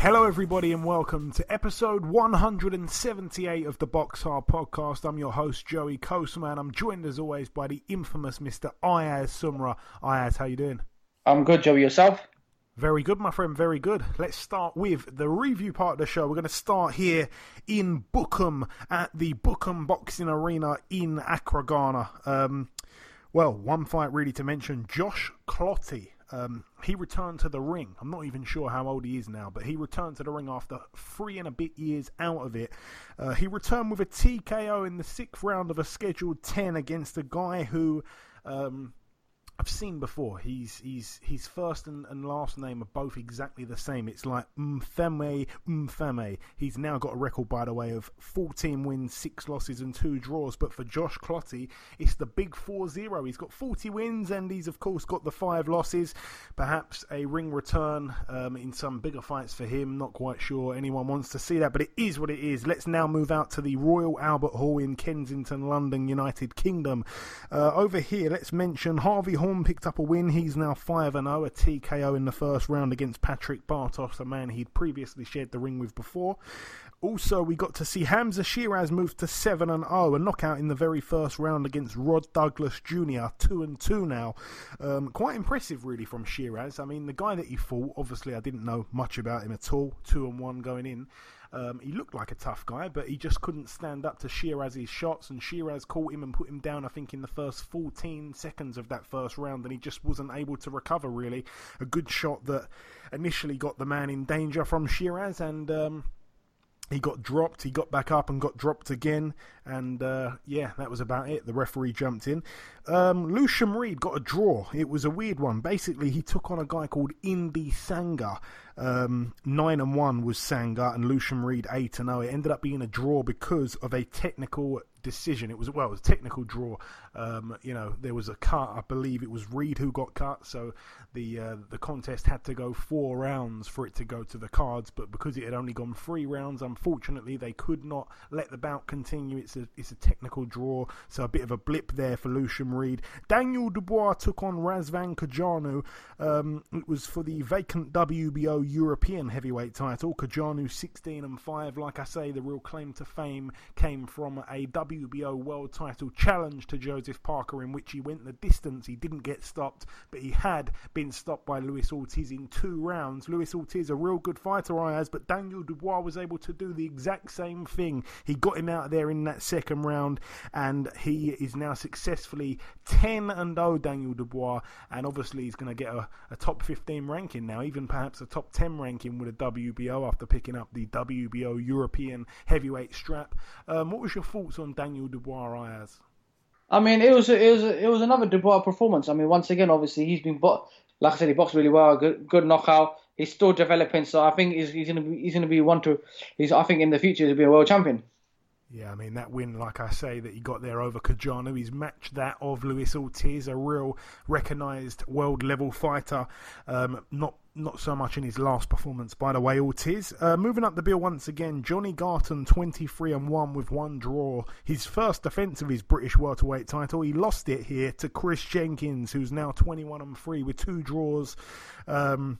Hello, everybody, and welcome to episode 178 of the Box Hard Podcast. I'm your host, Joey Coastman. I'm joined, as always, by the infamous Mr. Ayaz Sumra. Ayaz, how you doing? I'm good, Joey. Yourself? Very good, my friend. Very good. Let's start with the review part of the show. We're going to start here in Bukom at the Bukom Boxing Arena in Accra, Ghana. Um, well, one fight really to mention: Josh Clottey. Um, he returned to the ring. I'm not even sure how old he is now, but he returned to the ring after three and a bit years out of it. Uh, he returned with a TKO in the sixth round of a scheduled 10 against a guy who. Um, I've seen before. He's he's his first and, and last name are both exactly the same. It's like Mfeme Mfeme. He's now got a record, by the way, of 14 wins, six losses, and two draws. But for Josh Clottey, it's the big 4-0. He's got 40 wins, and he's of course got the five losses. Perhaps a ring return um, in some bigger fights for him. Not quite sure anyone wants to see that, but it is what it is. Let's now move out to the Royal Albert Hall in Kensington, London, United Kingdom. Uh, over here, let's mention Harvey Horn picked up a win. He's now 5 0, a TKO in the first round against Patrick Bartos, a man he'd previously shared the ring with before. Also, we got to see Hamza Shiraz move to 7 and 0, a knockout in the very first round against Rod Douglas Jr., 2 and 2 now. Um, quite impressive, really, from Shiraz. I mean, the guy that he fought, obviously, I didn't know much about him at all, 2 and 1 going in. Um, he looked like a tough guy, but he just couldn't stand up to Shiraz's shots, and Shiraz caught him and put him down, I think, in the first 14 seconds of that first round, and he just wasn't able to recover, really. A good shot that initially got the man in danger from Shiraz, and. Um, he got dropped, he got back up and got dropped again, and uh, yeah, that was about it. The referee jumped in. Um, Lucien Reid got a draw. It was a weird one. Basically, he took on a guy called Indy Sanga. Um, nine and one was Sanga, and Lucien Reid eight and zero. It ended up being a draw because of a technical decision. It was well, it was a technical draw. Um, you know, there was a cut. I believe it was Reid who got cut, so the uh, the contest had to go four rounds for it to go to the cards. But because it had only gone three rounds, unfortunately, they could not let the bout continue. It's a it's a technical draw, so a bit of a blip there for Lucien Reid. Daniel Dubois took on Razvan Cojanu. Um, it was for the vacant WBO European heavyweight title. Cojanu 16 and five. Like I say, the real claim to fame came from a WBO world title challenge to Joseph Parker, in which he went the distance. He didn't get stopped, but he had been stopped by Luis Ortiz in two rounds. Luis Ortiz, a real good fighter, Ayaz, but Daniel Dubois was able to do the exact same thing. He got him out there in that second round, and he is now successfully 10 and 0, Daniel Dubois, and obviously he's going to get a, a top 15 ranking now, even perhaps a top 10 ranking with a WBO after picking up the WBO European heavyweight strap. Um, what was your thoughts on Daniel Dubois, Ayaz? I mean, it was it was it was another Dubois performance. I mean, once again, obviously he's been bo- like I said, he boxed really well, good good knockout. He's still developing, so I think he's, he's gonna be he's gonna be one to he's I think in the future he'll be a world champion. Yeah, I mean that win, like I say, that he got there over Cojanu, he's matched that of Luis Ortiz, a real recognised world level fighter. Um, not not so much in his last performance, by the way, Ortiz. Uh, moving up the bill once again, Johnny Garton, 23 and 1 with one draw. His first defence of his British welterweight title. He lost it here to Chris Jenkins, who's now 21 and 3 with two draws. Um,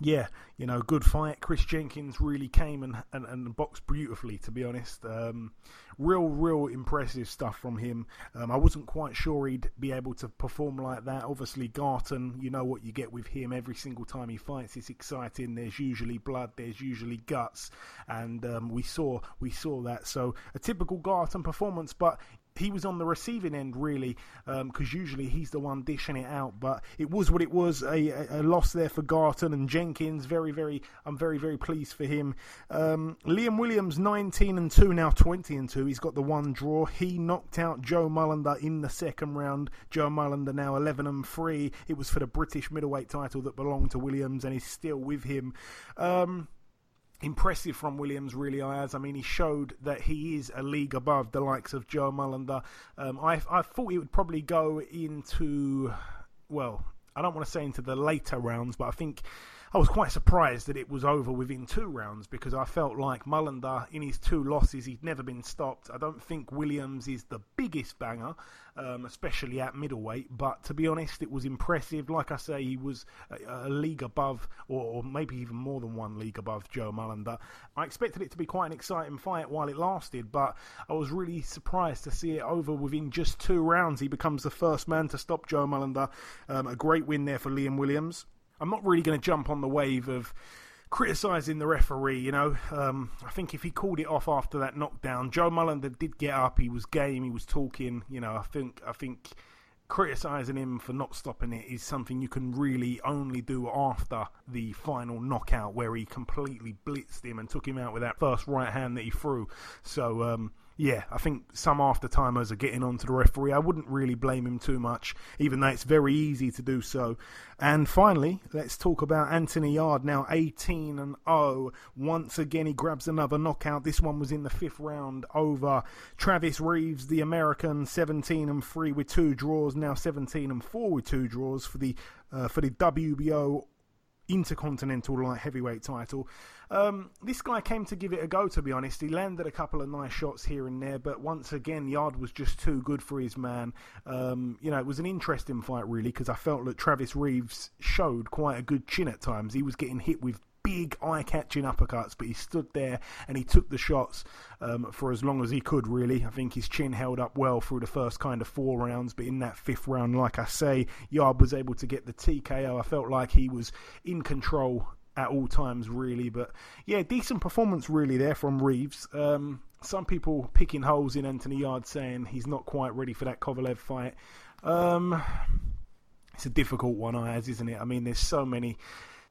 yeah, you know, good fight. Chris Jenkins really came and, and, and boxed beautifully, to be honest. Um, real, real impressive stuff from him. Um, I wasn't quite sure he'd be able to perform like that. Obviously, Garton, you know what you get with him every single time he fights. It's exciting. There's usually blood. There's usually guts, and um, we saw we saw that. So a typical Garton performance, but he was on the receiving end really, because um, usually he's the one dishing it out. But it was what it was. A, a, loss there for Garton and Jenkins. Very, very. I'm very, very pleased for him. Um, Liam Williams, 19 and two, now 20 and two. He's got the one draw. He knocked out Joe Mullender in the second round. Joe Mullender now 11 and three. It was for the British middleweight title that belonged to Williams, and he's still with him. Um, impressive from Williams, really, Ayaz. I mean, he showed that he is a league above the likes of Joe Mullender. Um, I, I thought he would probably go into, well, I don't want to say into the later rounds, but I think I was quite surprised that it was over within two rounds because I felt like Mullender, in his two losses, he'd never been stopped. I don't think Williams is the biggest banger, um, especially at middleweight, but to be honest, it was impressive. Like I say, he was a, a league above, or, or, maybe even more than one league above Joe Mullender. I expected it to be quite an exciting fight while it lasted, but I was really surprised to see it over within just two rounds. He becomes the first man to stop Joe Mullender. Um, a great win there for Liam Williams. I'm not really going to jump on the wave of criticising the referee. You know, um, I think if he called it off after that knockdown, Joe Mullender did get up. He was game. He was talking. You know, I think I think criticising him for not stopping it is something you can really only do after the final knockout, where he completely blitzed him and took him out with that first right hand that he threw. So. Um, yeah, I think some after timers are getting onto the referee. I wouldn't really blame him too much, even though it's very easy to do so. And finally, let's talk about Anthony Yarde now 18 and 0. Once again, he grabs another knockout. This one was in the fifth round over Travis Reeves, the American, 17 and 3 with two draws, now 17 and 4 with two draws for the uh, for the WBO Intercontinental Light Heavyweight title. Um, this guy came to give it a go, to be honest. He landed a couple of nice shots here and there, but once again, Yarde was just too good for his man. Um, you know, it was an interesting fight, really, because I felt that Travis Reeves showed quite a good chin at times. He was getting hit with big eye catching uppercuts, but he stood there and he took the shots um, for as long as he could, really. I think his chin held up well through the first kind of four rounds, but in that fifth round, like I say, Yarde was able to get the TKO. I felt like he was in control at all times, really. But yeah, decent performance, really, there from Reeves. Um, some people picking holes in Anthony Yarde saying he's not quite ready for that Kovalev fight. Um, it's a difficult one, Ayaz isn't it? I mean, there's so many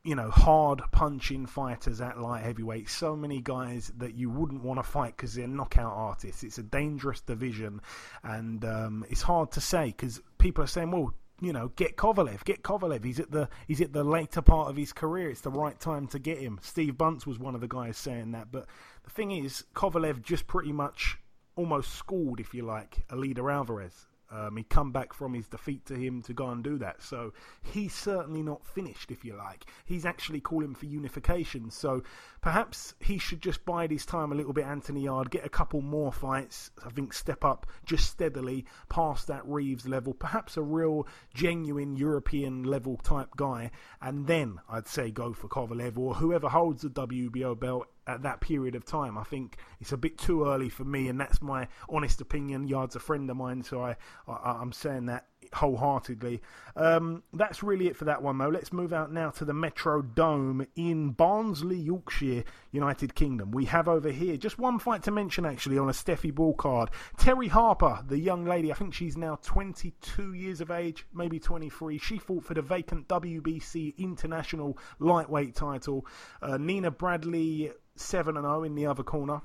you know, hard punching fighters at light heavyweight. So many guys that you wouldn't want to fight because they're knockout artists. It's a dangerous division, and um, it's hard to say because people are saying, well, you know, get Kovalev, get Kovalev. He's at the he's at the later part of his career. It's the right time to get him. Steve Bunce was one of the guys saying that, but the thing is, Kovalev just pretty much almost schooled, if you like, Eleider Alvarez. Um, he'd come back from his defeat to him to go and do that. So he's certainly not finished, if you like. He's actually calling for unification. So perhaps he should just bide his time a little bit, Anthony Yarde, get a couple more fights. I think step up just steadily past that Reeves level. Perhaps a real, genuine European level type guy. And then I'd say go for Kovalev or whoever holds the WBO belt at that period of time. I think it's a bit too early for me, and that's my honest opinion. Yarde's a friend of mine, so I, I am saying that wholeheartedly. Um, that's really it for that one, though. Let's move out now to the Metro Dome in Barnsley, Yorkshire, United Kingdom. We have over here just one fight to mention, actually, on a Stefy Bull card. Terri Harper, the young lady, I think she's now 22 years of age, maybe 23. She fought for the vacant WBC International Lightweight title. Uh, Nina Bradley 7 0 in the other corner.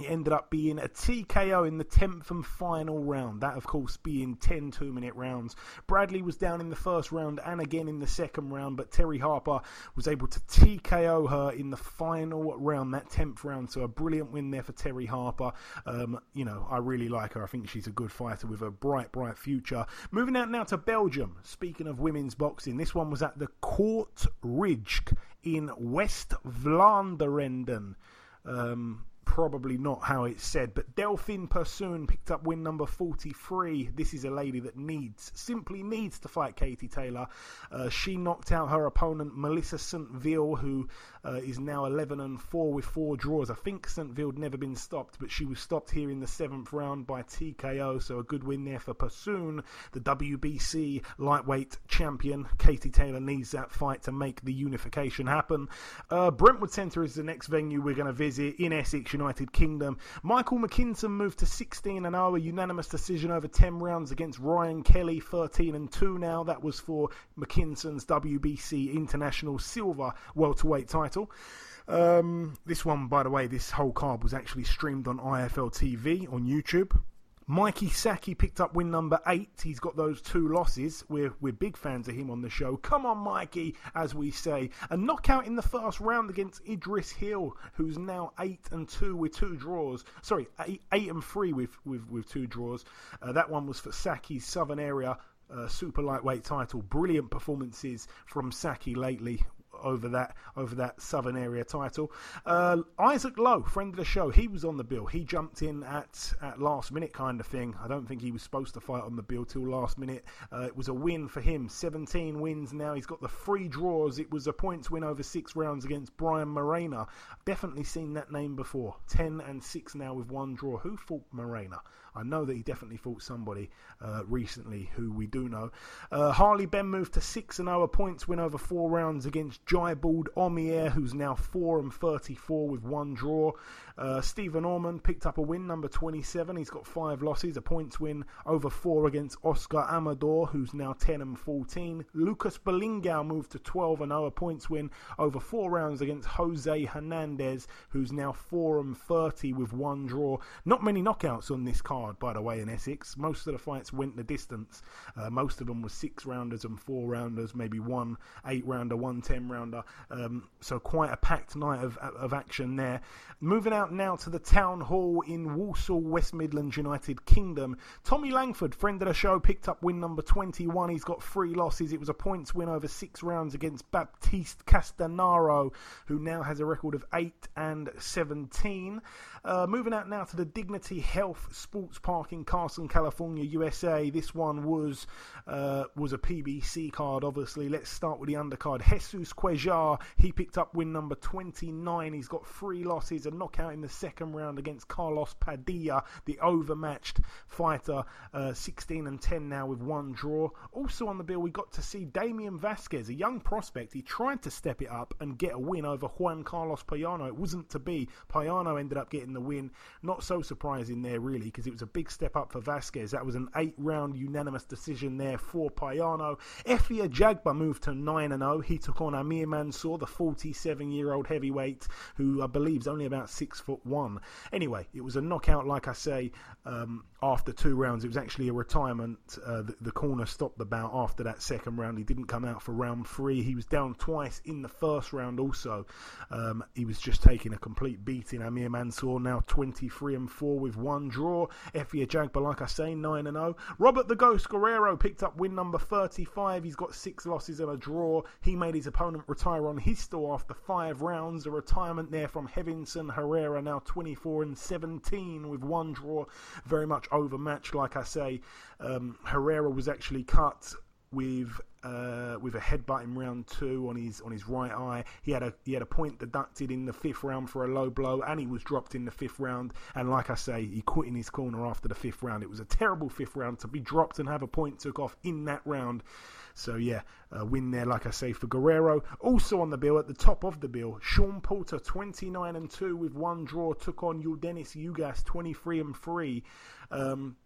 It ended up being a TKO in the 10th and final round. That, of course, being 10 two minute rounds. Bradley was down in the first round and again in the second round, but Terri Harper was able to TKO her in the final round, that 10th round. So a brilliant win there for Terri Harper. Um, you know, I really like her. I think she's a good fighter with a bright, bright future. Moving out now to Belgium. Speaking of women's boxing, this one was at the Court Ridge in West Vlaanderen. Um, probably not how it's said, but Delphine Persoon picked up win number 43. This is a lady that needs, simply needs to fight Katie Taylor. Uh, she knocked out her opponent, Melissa St. Ville, who uh, is now 11 and 4 with four draws. I think St. Ville had never been stopped, but she was stopped here in the seventh round by TKO, so a good win there for Persoon, the WBC lightweight champion. Katie Taylor needs that fight to make the unification happen. Uh, Brentwood Centre is the next venue we're going to visit in Essex, United United Kingdom. Michael McKinson moved to 16 and 0, a unanimous decision over 10 rounds against Ryan Kelly, 13 and 2 now. That was for McKinson's WBC International Silver welterweight title. Um, this one, by the way, this whole card was actually streamed on IFL TV on YouTube. Mikey Sakyi picked up win number eight. He's got those two losses. We're we're big fans of him on the show. Come on, Mikey, as we say. A knockout in the first round against Idris Hill, who's now eight and two with two draws. Sorry, eight, eight and three with with, with two draws. Uh, that one was for Sakyi's Southern Area uh, super lightweight title. Brilliant performances from Sakyi lately over that over that Southern Area title. Uh, Isaac Lowe, friend of the show, he was on the bill. He jumped in at at last minute kind of thing. I don't think he was supposed to fight on the bill till last minute. Uh, it was a win for him. 17 wins now. He's got the three draws. It was a points win over six rounds against Brian Morena. Definitely seen that name before. 10 and 6 now with one draw. Who fought Morena? I know that he definitely fought somebody uh, recently who we do know. Uh, Harley Benn moved to 6 and 0, points win over four rounds against Jybald Omier, who's now 4 and 34 with one draw. Uh, Stephen Orman picked up a win, number 27. He's got five losses, a points win over four against Oscar Amador, who's now 10 and 14. Lucas Belingao moved to 12 and 0, a points win over four rounds against Jose Hernandez, who's now 4 and 30 with one draw. Not many knockouts on this card, by the way, in Essex. Most of the fights went the distance. Uh, most of them were six rounders and four rounders, maybe one eight rounder, one ten rounder. Um, so quite a packed night of, of action there. Moving out now to the town hall in Walsall, West Midlands, United Kingdom. Tommy Langford, friend of the show, picked up win number 21. He's got three losses. It was a points win over six rounds against Baptiste Castanaro, who now has a record of 8 and 17. Uh, moving out now to the Dignity Health Sports Park in Carson, California, USA. This one was uh, was a PBC card, obviously. Let's start with the undercard. Jesus Cuellar, he picked up win number 29. He's got three losses, a knockout in the second round against Carlos Padilla, the overmatched fighter. Uh, 16 and 10 now with one draw. Also on the bill, we got to see Damian Vasquez, a young prospect. He tried to step it up and get a win over Juan Carlos Payano. It wasn't to be. Payano ended up getting the win. Not so surprising there, really, because it was a big step up for Vasquez. That was an eight round unanimous decision there for Payano. Efe Ajagba moved to 9 0. He took on Amir Mansour, the 47 year old heavyweight, who I believe is only about six foot one. Anyway, it was a knockout, like I say, um, after two rounds. It was actually a retirement. Uh, the, the, corner stopped the bout after that second round. He didn't come out for round three. He was down twice in the first round also. Um, he was just taking a complete beating. Amir Mansour now 23 and 4 with one draw. Efe Ajagba, like I say, 9 and 0. Robert the Ghost Guerrero picked up win number 35. He's got six losses and a draw. He made his opponent retire on his store after five rounds. A retirement there from Hevinson Herrera, now 24 and 17 with one draw. Very much overmatched, like I say. Um, Herrera was actually cut with uh, with a headbutt in round two on his on his right eye. He had a he had a point deducted in the fifth round for a low blow, and he was dropped in the fifth round. And like I say, he quit in his corner after the fifth round. It was a terrible fifth round to be dropped and have a point took off in that round. So yeah, a win there, like I say, for Guerrero. Also on the bill, at the top of the bill, Sean Porter, 29 and two with one draw, took on Yordenis Ugas, 23 and three. Um,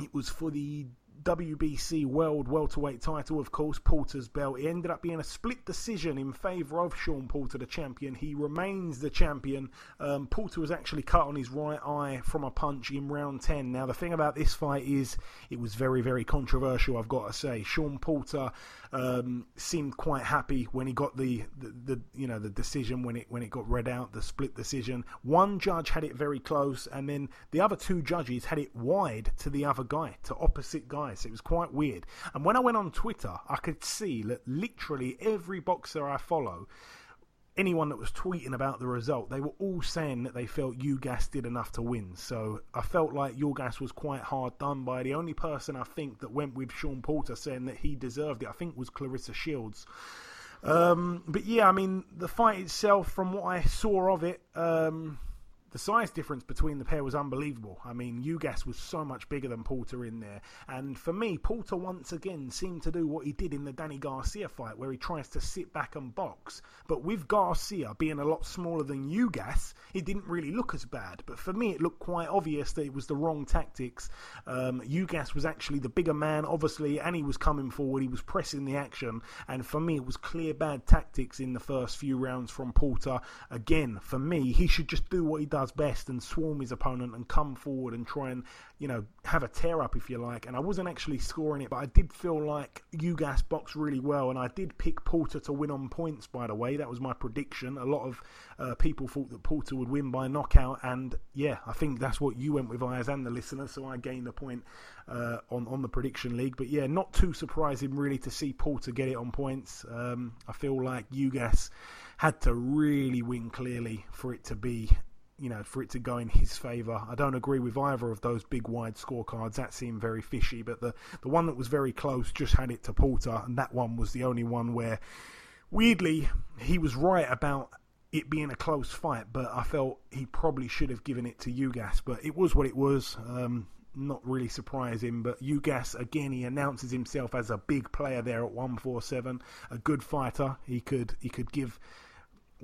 it was for the WBC World Welterweight title, of course, Porter's belt. It ended up being a split decision in favour of Sean Porter, the champion. He remains the champion. Um, Porter was actually cut on his right eye from a punch in round 10. Now, the thing about this fight is it was very, very controversial, I've got to say. Sean Porter um, seemed quite happy when he got the, the, the, you know the decision when it when it got read out, the split decision. One judge had it very close, and then the other two judges had it wide to the other guy, to opposite guys. It was quite weird. And when I went on Twitter, I could see that literally every boxer I follow anyone that was tweeting about the result, they were all saying that they felt Ugas did enough to win. So I felt like Ugas was quite hard done by. The only person I think that went with Sean Porter saying that he deserved it, I think, was Claressa Shields. Um, but yeah, I mean, the fight itself, from what I saw of it, um, the size difference between the pair was unbelievable. I mean, Ugas was so much bigger than Porter in there. And for me, Porter once again seemed to do what he did in the Danny Garcia fight, where he tries to sit back and box. But with Garcia being a lot smaller than Ugas, it didn't really look as bad. But for me, it looked quite obvious that it was the wrong tactics. Um, Ugas was actually the bigger man, obviously, and he was coming forward. He was pressing the action. And for me, it was clear bad tactics in the first few rounds from Porter. Again, for me, he should just do what he does best and swarm his opponent and come forward and try and, you know, have a tear up if you like. And I wasn't actually scoring it, but I did feel like Ugas boxed really well. And I did pick Porter to win on points, by the way. That was my prediction. A lot of uh, people thought that Porter would win by knockout. And yeah, I think that's what you went with, Ayaz, and the listener. So I gained a point uh, on, on the prediction league. But yeah, not too surprising really to see Porter get it on points. Um, I feel like Ugas had to really win clearly for it to be you know, for it to go in his favour. I don't agree with either of those big wide scorecards. That seemed very fishy, but the the one that was very close just had it to Porter, and that one was the only one where, weirdly, he was right about it being a close fight, but I felt he probably should have given it to Ugas. But it was what it was. Um, not really surprising, but Ugas again he announces himself as a big player there at 147, a good fighter. He could he could give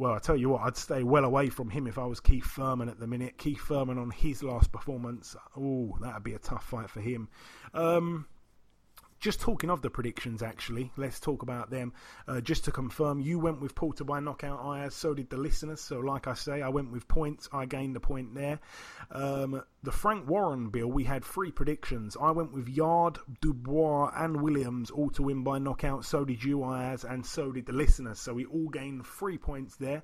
well, I tell you what, I'd stay well away from him if I was Keith Thurman at the minute. Keith Thurman on his last performance, oh, that'd be a tough fight for him. Um, just talking of the predictions, actually, let's talk about them. Uh, just to confirm, you went with Porter by knockout, Ayaz so did the listeners. So, like I say, I went with points. I gained the point there. Um, the Frank Warren bill, we had three predictions. I went with Yarde, Dubois, and Williams all to win by knockout. So did you, Ayaz, and so did the listeners. So we all gained three points there.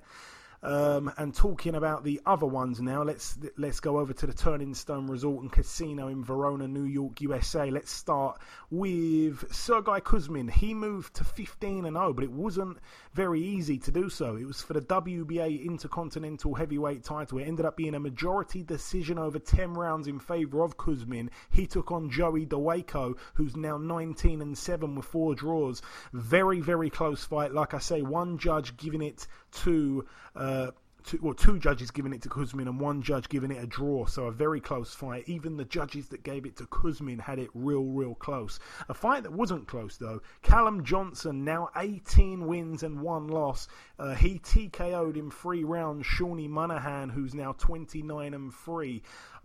Um, and talking about the other ones now, let's let's go over to the Turning Stone Resort and Casino in Verona, New York, USA. Let's start with Sergey Kuzmin. He moved to 15 and 0, but it wasn't very easy to do so. It was for the WBA Intercontinental Heavyweight title. It ended up being a majority decision over 10 rounds in favor of Kuzmin. He took on Joey Dawejko, who's now 19 and 7 with four draws. Very very close fight. Like I say, one judge giving it to uh, two, well, two judges giving it to Kuzmin and one judge giving it a draw. So a very close fight. Even the judges that gave it to Kuzmin had it real, real close. A fight that wasn't close though. Callum Johnson now 18 wins and one loss. Uh, he TKO'd in three rounds Shawnee Monaghan, who's now 29 and three.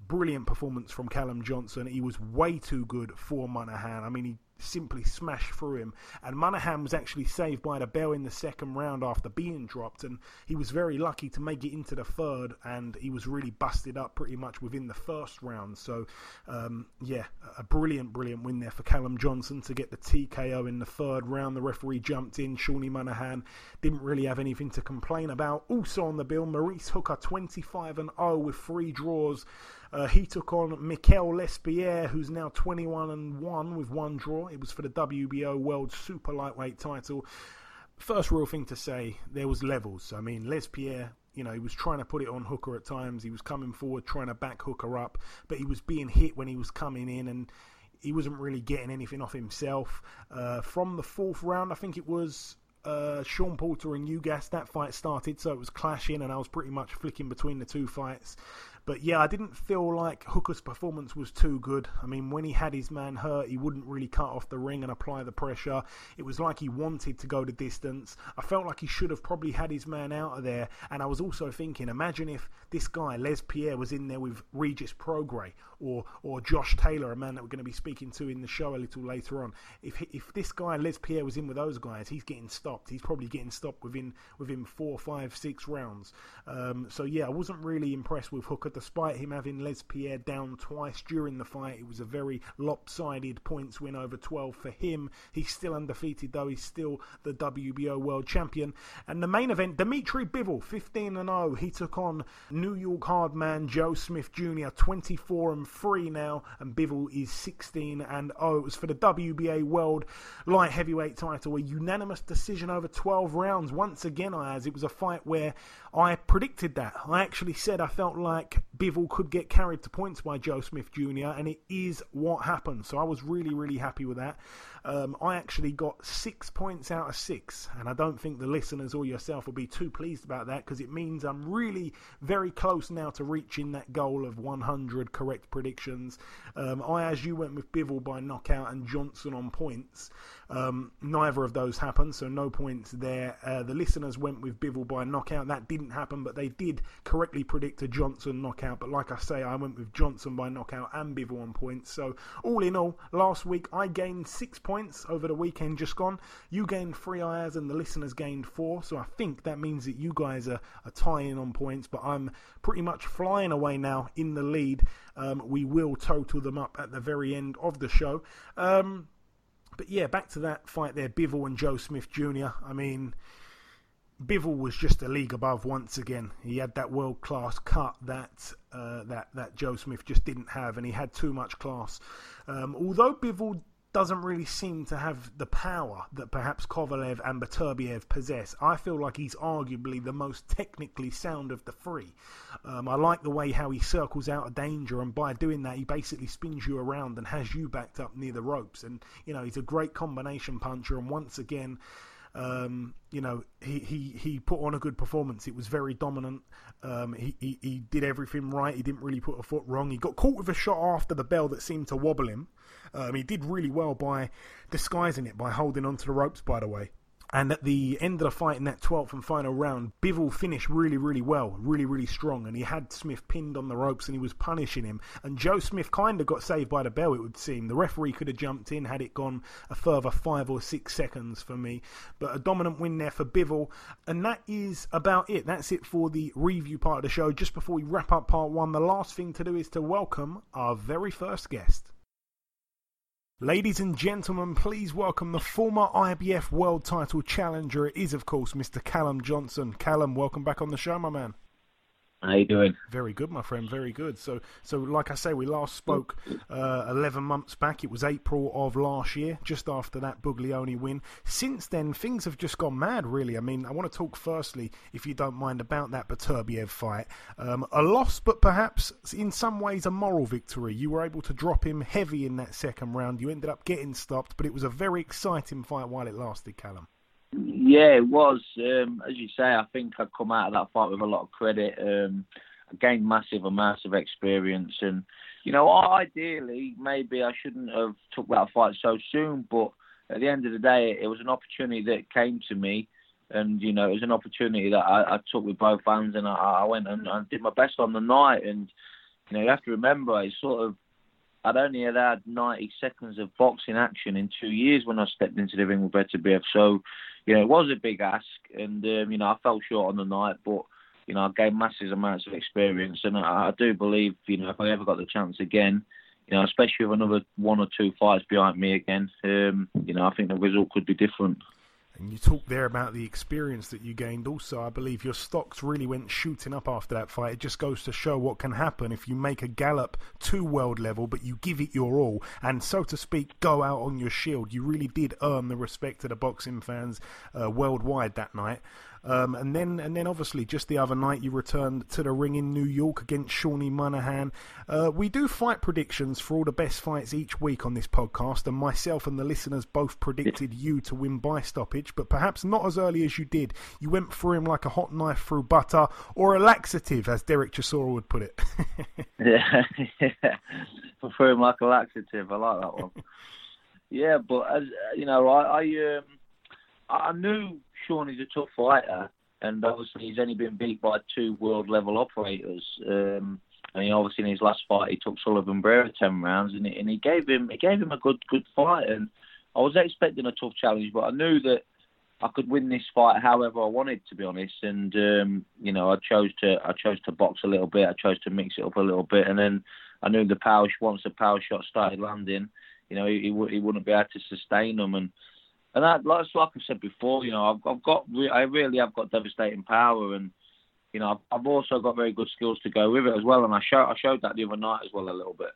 Brilliant performance from Callum Johnson. He was way too good for Monaghan. I mean, he simply smashed through him. And Monaghan was actually saved by the bell in the second round after being dropped, and he was very lucky to make it into the third. And he was really busted up pretty much within the first round. So, um, yeah, a brilliant, brilliant win there for Callum Johnson to get the TKO in the third round. The referee jumped in. Shawnee Monaghan didn't really have anything to complain about. Also on the bill, Maurice Hooker, 25 and 0 with three draws. Uh, he took on Mikel Lespierre, who's now 21 and 1 with one draw. It was for the WBO World Super Lightweight title. First real thing to say, there was levels. I mean, Lespierre you know, he was trying to put it on Hooker at times. He was coming forward, trying to back Hooker up, but he was being hit when he was coming in, and he wasn't really getting anything off himself. Uh, from the fourth round, I think it was uh, Sean Porter and Ugas. That fight started, so it was clashing, and I was pretty much flicking between the two fights. But yeah, I didn't feel like Hooker's performance was too good. I mean, when he had his man hurt, he wouldn't really cut off the ring and apply the pressure. It was like he wanted to go the distance. I felt like he should have probably had his man out of there. And I was also thinking, imagine if this guy, Lespierre, was in there with Regis Prograis or, or Josh Taylor, a man that we're going to be speaking to in the show a little later on. If, if this guy, Lespierre, was in with those guys, he's getting stopped. He's probably getting stopped within, within four, five, six rounds. Um, so yeah, I wasn't really impressed with Hooker despite him having Lespierre down twice during the fight. It was a very lopsided points win over 12 for him. He's still undefeated, though. He's still the WBO world champion. And the main event, Dimitri Bivol, 15 and 0. He took on New York hard man Joe Smith Jr., 24 and 3 now. And Bivol is 16 and 0. It was for the WBA world light heavyweight title. A unanimous decision over 12 rounds. Once again, Ayaz it was a fight where I predicted that. I actually said I felt like Bivol could get carried to points by Joe Smith Jr., and it is what happened. So I was really, really happy with that. Um, I actually got six points out of six, and I don't think the listeners or yourself will be too pleased about that because it means I'm really very close now to reaching that goal of 100 correct predictions. Um, I, as you, went with Bivol by knockout and Johnson on points. Um, neither of those happened, so no points there. Uh, the listeners went with Bivol by knockout. That didn't happen, but they did correctly predict a Johnson knockout. But like I say, I went with Johnson by knockout and Bivol on points. So all in all, last week I gained six points over the weekend just gone. You gained three Ayaz and the listeners gained four. So I think that means that you guys are, are tying on points, but I'm pretty much flying away now in the lead. Um, we will total them up at the very end of the show. Um, but yeah, back to that fight there, Bivol and Joe Smith Jr. I mean, Bivol was just a league above once again. He had that world class cut that uh, that that Joe Smith just didn't have, and he had too much class. Um, although Bivol doesn't really seem to have the power that perhaps Kovalev and Beterbiev possess. I feel like he's arguably the most technically sound of the three. Um, I like the way how he circles out of danger, and by doing that, he basically spins you around and has you backed up near the ropes. And you know, he's a great combination puncher, and once again. Um, you know, he, he, he put on a good performance. It was very dominant. Um, he, he, he did everything right. He didn't really put a foot wrong. He got caught with a shot after the bell that seemed to wobble him. Um, he did really well by disguising it by holding onto the ropes, by the way. And at the end of the fight in that 12th and final round, Bivol finished really, really well, really, really strong. And he had Smith pinned on the ropes and he was punishing him. And Joe Smith kind of got saved by the bell, it would seem. The referee could have jumped in had it gone a further five or six seconds for me. But a dominant win there for Bivol. And that is about it. That's it for the review part of the show. Just before we wrap up part one, the last thing to do is to welcome our very first guest. Ladies and gentlemen, please welcome the former IBF World Title challenger. It is, of course, Mr. Callum Johnson. Callum, welcome back on the show, my man. How you doing? Very good, my friend. Very good. So, so like I say, we last spoke uh, eleven months back. It was April of last year, just after that Buglioni win. Since then, things have just gone mad. Really. I mean, I want to talk firstly, if you don't mind, about that Beterbiev fight. Um, a loss, but perhaps in some ways a moral victory. You were able to drop him heavy in that second round. You ended up getting stopped, but it was a very exciting fight while it lasted, Callum. Yeah, it was. Um, as you say, I think I come out of that fight with a lot of credit. Um, I gained massive amounts of experience, and you know, ideally, maybe I shouldn't have took that fight so soon. But at the end of the day, it was an opportunity that came to me, and you know, it was an opportunity that I, I took with both hands, and I, I went and I did my best on the night. And you know, you have to remember, it's sort of I'd only had 90 seconds of boxing action in two years when I stepped into the ring with Beterbiev. So, you know, it was a big ask, and um, you know, I fell short on the night, but you know, I gained massive amounts of experience, and I, I do believe, you know, if I ever got the chance again, you know, especially with another one or two fights behind me again, um, you know, I think the result could be different. And you talk there about the experience that you gained. Also, I believe your stocks really went shooting up after that fight. It just goes to show what can happen if you make a gallop to world level, but you give it your all, and so to speak, go out on your shield. You really did earn the respect of the boxing fans uh, worldwide that night. Um, and then, and then, obviously, just the other night, you returned to the ring in New York against Shawnee Monaghan. Uh, we do fight predictions for all the best fights each week on this podcast, and myself and the listeners both predicted you to win by stoppage, but perhaps not as early as you did. You went through him like a hot knife through butter, or a laxative, as Derek Chisora would put it. yeah, yeah, through him like a laxative. I like that one. yeah, but as you know, I, I um, I knew Sean is a tough fighter, and obviously he's only been beat by two world level operators. Um, and he obviously in his last fight he took Sullivan Barrera ten rounds, and he, and he gave him he gave him a good good fight. And I was expecting a tough challenge, but I knew that I could win this fight however I wanted, to be honest. And um, you know, I chose to I chose to box a little bit. I chose to mix it up a little bit, and then I knew the power once the power shot started landing, you know, he, he, he wouldn't be able to sustain them. And and that, like, like I said before, you know, I've, I've got, I really have got devastating power, and you know, I've, I've also got very good skills to go with it as well. And I showed, I showed that the other night as well a little bit.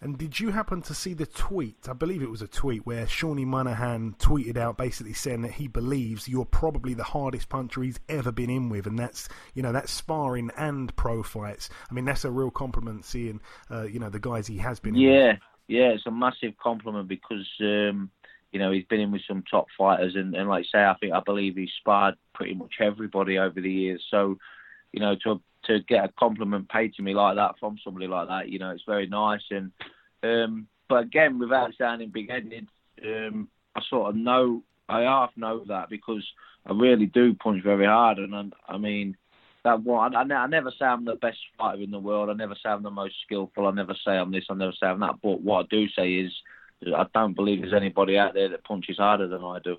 And did you happen to see the tweet? I believe it was a tweet where Shawnee Monaghan tweeted out basically saying that he believes you're probably the hardest puncher he's ever been in with, and that's you know that's sparring and pro fights. I mean that's a real compliment seeing uh, you know the guys he has been. Yeah, yeah, it's a massive compliment because um, you know, he's been in with some top fighters, and, and like I say, I think I believe he's sparred pretty much everybody over the years. So, you know, to to get a compliment paid to me like that from somebody like that, you know, it's very nice. And um, but again, without sounding big-headed, um, I sort of know I half know that because I really do punch very hard, and I, I mean that one. I, I never say I'm the best fighter in the world. I never say I'm the most skillful. I never say I'm this. I never say I'm that. But what I do say is I don't believe there's anybody out there that punches harder than I do.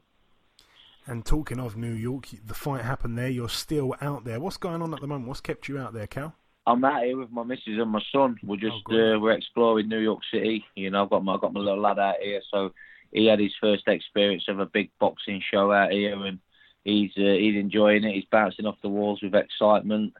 And talking of New York, the fight happened there. You're still out there. What's going on at the moment? What's kept you out there, Cal? I'm out here with my missus and my son. We're just oh, uh, we're exploring New York City. You know, I've got my I've got my little lad out here, so he had his first experience of a big boxing show out here, and he's uh, he's enjoying it. He's bouncing off the walls with excitement.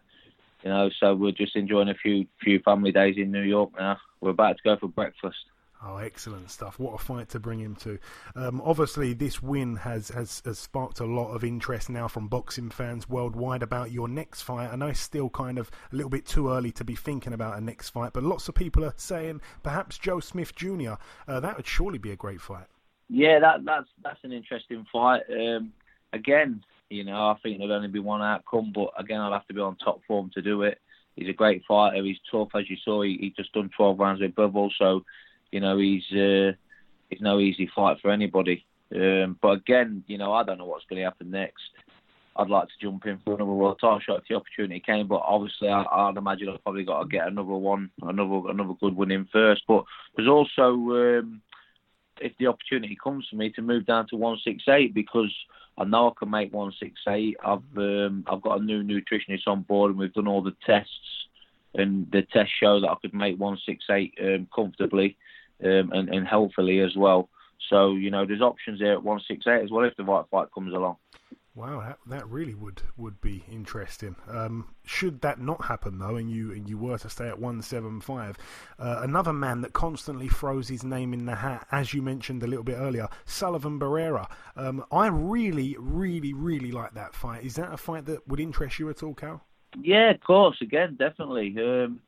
You know, so we're just enjoying a few few family days in New York now. We're about to go for breakfast. Oh, excellent stuff! What a fight to bring him to. Um, obviously, this win has, has, has sparked a lot of interest now from boxing fans worldwide about your next fight. I know it's still kind of a little bit too early to be thinking about a next fight, but lots of people are saying perhaps Joe Smith Jr. Uh, that would surely be a great fight. Yeah, that that's that's an interesting fight. Um, again, you know, I think there'll only be one outcome, but again, I'll have to be on top form to do it. He's a great fighter. He's tough, as you saw. He, he just done 12 rounds with Bivol, so you know he's uh, he's no easy fight for anybody. Um, but again, you know, I don't know what's going to happen next. I'd like to jump in for another world title shot if the opportunity came, but obviously I, I'd imagine I've probably got to get another one, another another good win in first. But there's also um, if the opportunity comes for me to move down to 168 because I know I can make 168. I've um, I've got a new nutritionist on board and we've done all the tests and the tests show that I could make 168 um, comfortably um, and, and healthily as well. So you know, there's options there at 168 as well if the right fight comes along. Wow, that, that really would, would be interesting. Um, should that not happen though, and you and you were to stay at 175, uh, another man that constantly throws his name in the hat, as you mentioned a little bit earlier, Sullivan Barrera. Um, I really, really, really like that fight. Is that a fight that would interest you at all, Cal? Yeah, of course. Again, definitely. Um,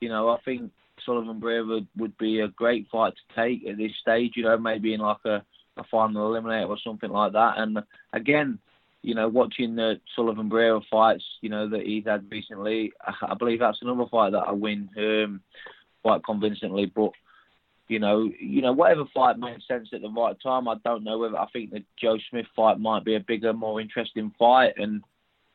you know, I think Sullivan Barrera would, be a great fight to take at this stage. You know, maybe in like a, a final eliminator or something like that. And again, you know, watching the Sullivan Barrera fights, you know, that he's had recently, I, believe that's another fight that I win um, quite convincingly. But you know, you know, whatever fight makes sense at the right time. I don't know whether I think the Joe Smith fight might be a bigger, more interesting fight, and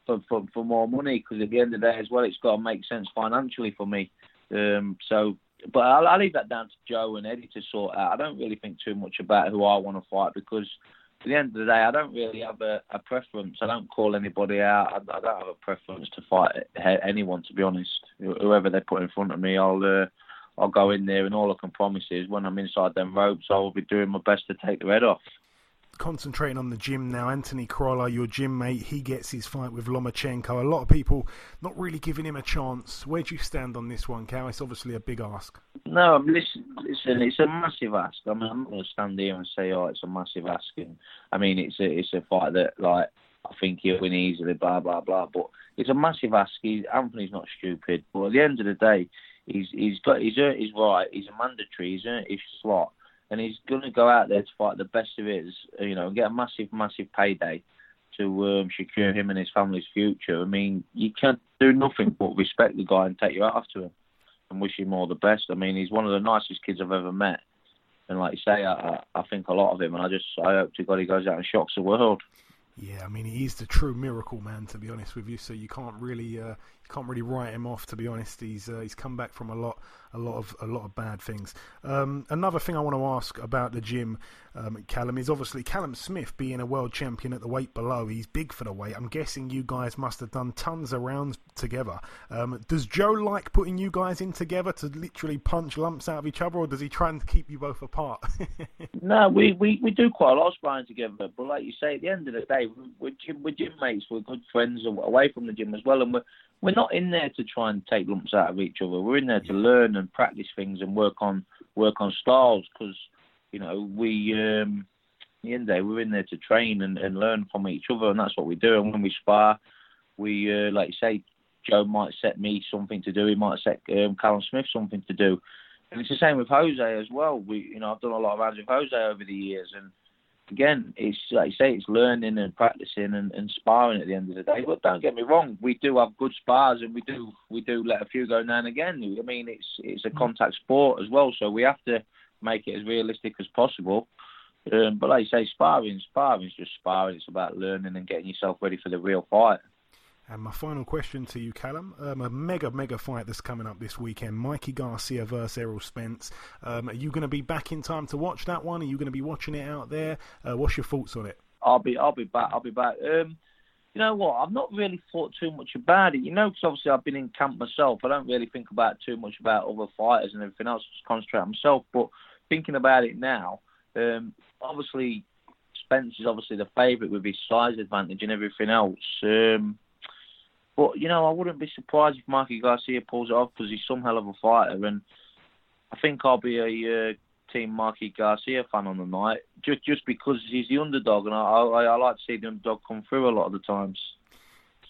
for for, for more money because at the end of the day as well, it's got to make sense financially for me. Um, so, but I'll, I'll leave that down to Joe and Eddie to sort out. I don't really think too much about who I want to fight because at the end of the day, I don't really have a, a preference. I don't call anybody out. I, I, don't have a preference to fight anyone, to be honest. Whoever they put in front of me, I'll uh, I'll go in there, and all I can promise is when I'm inside them ropes, I will be doing my best to take the head off concentrating on the gym now. Anthony Crolla, your gym mate, he gets his fight with Lomachenko. A lot of people not really giving him a chance. Where do you stand on this one, Cal? It's obviously a big ask. No, listen, listen it's a massive ask. I mean, I'm not going to stand here and say, oh, it's a massive ask. And, I mean, it's a, it's a fight that, like, I think he'll win easily, blah, blah, blah. But it's a massive ask. He's, Anthony's not stupid. But at the end of the day, he's, he's got, he's earned his right. He's a mandatory. He's earned his slot and he's going to go out there to fight the best of his, you know, and get a massive, massive payday to um, secure him and his family's future. I mean, you can't do nothing but respect the guy and take your hat to him and wish him all the best. I mean, he's one of the nicest kids I've ever met, and like you say, I, I think a lot of him, and I just I hope to God he goes out and shocks the world. Yeah, I mean he's the true miracle man, to be honest with you. So you can't really uh, can't really write him off. To be honest, he's uh, he's come back from a lot a lot of a lot of bad things. Um, another thing I want to ask about the gym, um, Callum, is obviously Callum Smith being a world champion at the weight below. He's big for the weight. I'm guessing you guys must have done tons of rounds together. Um, does Joe like putting you guys in together to literally punch lumps out of each other, or does he try and keep you both apart? no, we, we, we do quite a lot of sparring together. But like you say, at the end of the day, we're gym, we're gym mates. We're good friends away from the gym as well, and we're we're not in there to try and take lumps out of each other. We're in there to learn and practice things and work on work on styles because you know we um, the end day we're in there to train and, and learn from each other and that's what we do. And when we spar, we uh, like you say, Joe might set me something to do. He might set um, Callum Smith something to do. And it's the same with Jose as well. We, you know, I've done a lot of rounds with Jose over the years, and again, it's like you say, it's learning and practicing and, and sparring at the end of the day. But don't get me wrong, we do have good spars and we do we do let a few go now and again. I mean, it's it's a contact sport as well, so we have to make it as realistic as possible. Um, but like you say, sparring, sparring is just sparring. It's about learning and getting yourself ready for the real fight. And my final question to you, Callum: um, a mega, mega fight that's coming up this weekend. Mikey Garcia versus Errol Spence. Um, are you going to be back in time to watch that one? Are you going to be watching it out there? Uh, what's your thoughts on it? I'll be, I'll be back. I'll be back. Um, you know what? I've not really thought too much about it. You know, because obviously I've been in camp myself. I don't really think about too much about other fighters and everything else. Just concentrate on myself. But thinking about it now, um, obviously Spence is obviously the favourite with his size advantage and everything else. Um, but you know, I wouldn't be surprised if Mikey Garcia pulls it off because he's some hell of a fighter, and I think I'll be a uh, Team Mikey Garcia fan on the night just just because he's the underdog, and I, I I like to see the underdog come through a lot of the times.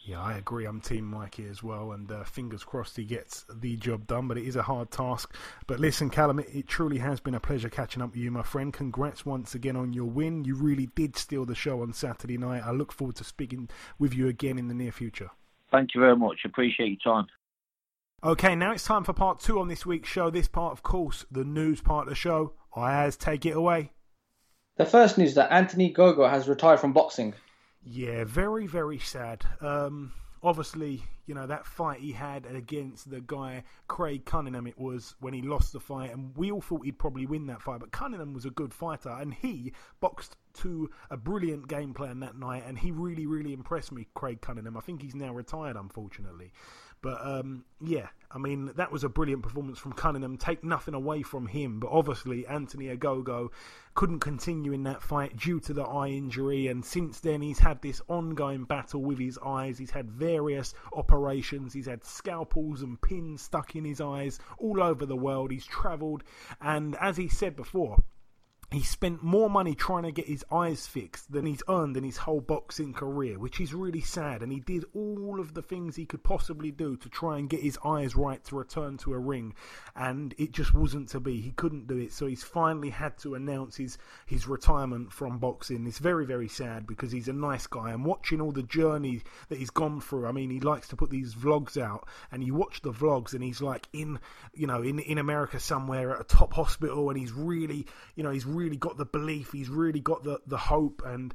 Yeah, I agree. I'm Team Mikey as well, and uh, fingers crossed he gets the job done. But it is a hard task. But listen, Callum, it, it, truly has been a pleasure catching up with you, my friend. Congrats once again on your win. You really did steal the show on Saturday night. I look forward to speaking with you again in the near future. Thank you very much. Appreciate your time. Okay, now it's time for part two on this week's show. This part, of course, the news part of the show. Ayaz, take it away. The first news that Anthony Ogogo has retired from boxing. Yeah, very, very sad. Um, obviously, you know, that fight he had against the guy, Craig Cunningham, it was when he lost the fight, and we all thought he'd probably win that fight, but Cunningham was a good fighter, and he boxed to a brilliant game plan that night, and he really, really impressed me, Craig Cunningham. I think he's now retired, unfortunately. But um, yeah, I mean, that was a brilliant performance from Cunningham. Take nothing away from him, but obviously Anthony Ogogo couldn't continue in that fight due to the eye injury. And since then, he's had this ongoing battle with his eyes. He's had various operations. He's had scalpels and pins stuck in his eyes all over the world. He's travelled, and as he said before, he spent more money trying to get his eyes fixed than he's earned in his whole boxing career, which is really sad. And he did all of the things he could possibly do to try and get his eyes right to return to a ring, and it just wasn't to be. He couldn't do it, so he's finally had to announce his his retirement from boxing. It's very very sad because he's a nice guy. And watching all the journey that he's gone through, I mean, he likes to put these vlogs out, and you watch the vlogs, and he's like in you know in in America somewhere at a top hospital, and he's really you know he's really really got the belief, he's really got the, the hope and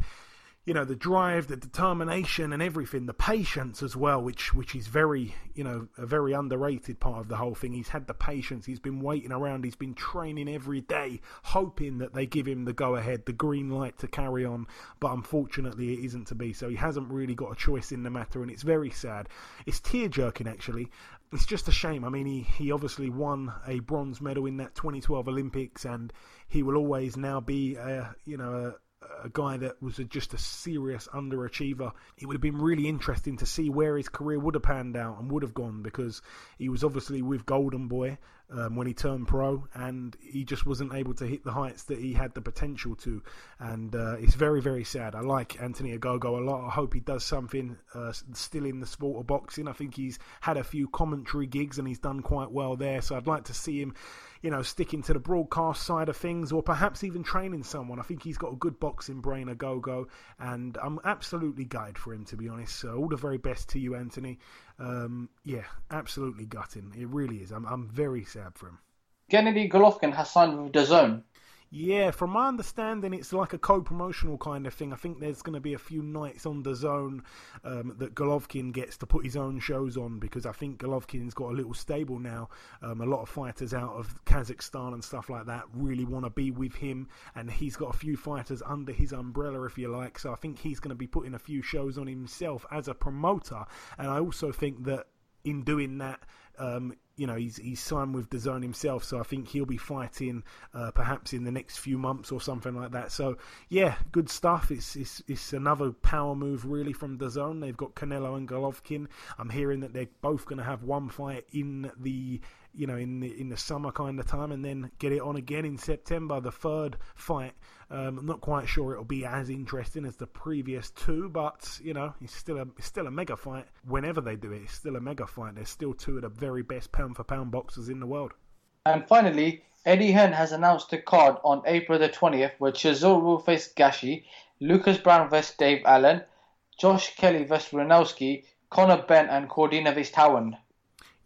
you know the drive, the determination, and everything, the patience as well, which which is very you know a very underrated part of the whole thing. He's had the patience. He's been waiting around. He's been training every day, hoping that they give him the go ahead, the green light to carry on. But unfortunately, it isn't to be. So he hasn't really got a choice in the matter, and it's very sad. It's tear jerking actually. It's just a shame. I mean, he he obviously won a bronze medal in that 2012 Olympics, and he will always now be a you know a, a guy that was a, just a serious underachiever. It would have been really interesting to see where his career would have panned out and would have gone because he was obviously with Golden Boy um, when he turned pro, and he just wasn't able to hit the heights that he had the potential to. And uh, it's very, very sad. I like Anthony Ogogo a lot. I hope he does something uh, still in the sport of boxing. I think he's had a few commentary gigs and he's done quite well there. So I'd like to see him you know, sticking to the broadcast side of things, or perhaps even training someone. I think he's got a good boxing brain, Ogogo, and I'm absolutely gutted for him, to be honest. So all the very best to you, Anthony. Um, yeah, absolutely gutting. It really is. I'm, I'm very sad for him. Gennady Golovkin has signed with DAZN. Yeah, from my understanding, it's like a co-promotional kind of thing. I think there's going to be a few nights on DAZN um, that Golovkin gets to put his own shows on because I think Golovkin's got a little stable now. Um, a lot of fighters out of Kazakhstan and stuff like that really want to be with him, and he's got a few fighters under his umbrella, if you like. So I think he's going to be putting a few shows on himself as a promoter, and I also think that in doing that, um, you know, he's he's signed with DAZN himself, so I think he'll be fighting uh, perhaps in the next few months or something like that. So yeah, good stuff. It's it's it's another power move really from DAZN. They've got Canelo and Golovkin. I'm hearing that they're both going to have one fight in the you know in the in the summer kind of time, and then get it on again in September. The third fight. Um, I'm not quite sure it'll be as interesting as the previous two, but you know it's still a it's still a mega fight. Whenever they do it, it's still a mega fight. There's still two of the very best pound for pound boxers in the world. And finally, Eddie Hearn has announced a card on April the 20th where Chisora will face Gashi, Lucas Browne vs Dave Allen, Josh Kelly vs Runowski, Conor Benn and Cordina vs Towan.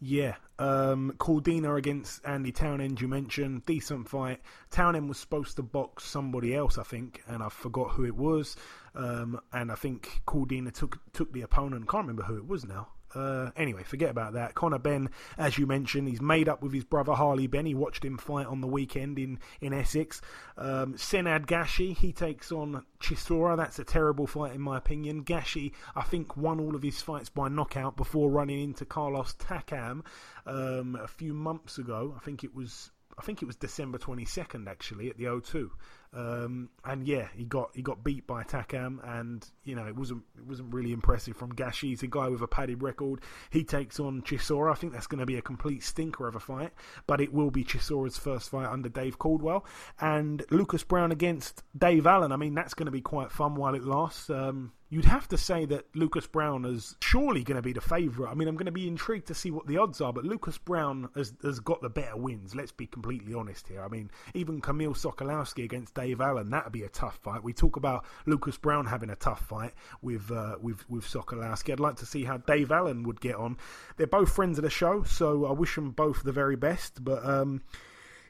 Yeah, um, Cordina against Andy Townend, you mentioned. Decent fight. Townend was supposed to box somebody else, I think, and I forgot who it was. Um, and I think Cordina took took the opponent. Can't remember who it was now. Uh, anyway, forget about that. Conor Benn, as you mentioned, he's made up with his brother Harley Benn. He watched him fight on the weekend in, in Essex. Um, Senad Gashi, he takes on Chisora. That's a terrible fight, in my opinion. Gashi, I think, won all of his fights by knockout before running into Carlos Takam um, a few months ago. I think it was. I think it was December 22nd actually at the O2. Um, and yeah, he got he got beat by Takam, and you know it wasn't it wasn't really impressive from Gashi. He's a guy with a padded record. He takes on Chisora. I think that's going to be a complete stinker of a fight, but it will be Chisora's first fight under Dave Coldwell. And Lucas Browne against Dave Allen. I mean that's going to be quite fun while it lasts. Um, you'd have to say that Lucas Browne is surely going to be the favourite. I mean, I'm going to be intrigued to see what the odds are, but Lucas Browne has, has got the better wins. Let's be completely honest here. I mean, even Kamil Sokolowski against Dave Allen, that'd be a tough fight. We talk about Lucas Browne having a tough fight with uh, with with Sokolowski. I'd like to see how Dave Allen would get on. They're both friends of the show, so I wish them both the very best. But um,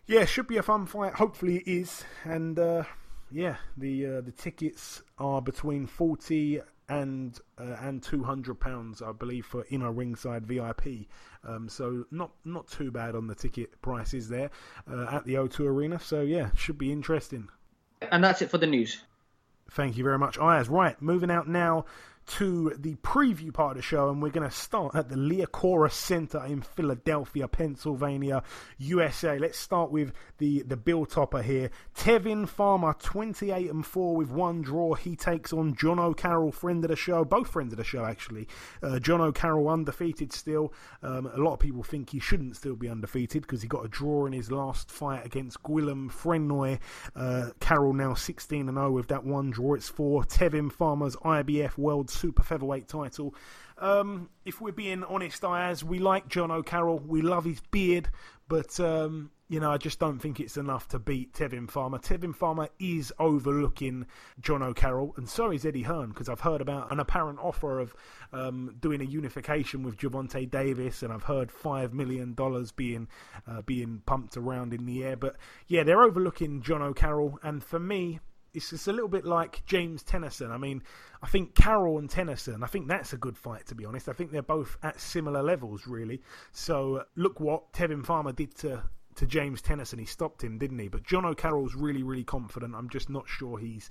yeah, should be a fun fight. Hopefully it is, and. Uh, yeah, the uh, the tickets are between forty and uh, and two hundred pounds, I believe, for inner ringside VIP. Um, so not not too bad on the ticket prices there uh, at the O2 Arena. So yeah, should be interesting. And that's it for the news. Thank you very much, Ayaz. Right, moving out now to the preview part of the show, and we're going to start at the Liacouras Center in Philadelphia, Pennsylvania, USA. Let's start with the the bill topper here. Tevin Farmer, 28 and 4 with one draw. He takes on Jono Carroll, friend of the show, both friends of the show actually. Uh, Jono Carroll undefeated still. Um, a lot of people think he shouldn't still be undefeated because he got a draw in his last fight against Guillaume Frenois. Uh, Carroll now 16 and 0 with that one draw. It's for Tevin Farmer's IBF World super featherweight title. Um, if we're being honest, Ayaz, we like Jono Carroll. We love his beard, but um, you know, I just don't think it's enough to beat Tevin Farmer. Tevin Farmer is overlooking Jono Carroll, and so is Eddie Hearn, because I've heard about an apparent offer of um, doing a unification with Gervonta Davis, and I've heard five million dollars being uh, being pumped around in the air. But yeah, they're overlooking Jono Carroll, and for me, it's just a little bit like James Tennyson. I mean, I think Carroll and Tennyson, I think that's a good fight, to be honest. I think they're both at similar levels, really. So look what Tevin Farmer did to, to James Tennyson. He stopped him, didn't he? But Jono Carroll's really, really confident. I'm just not sure he's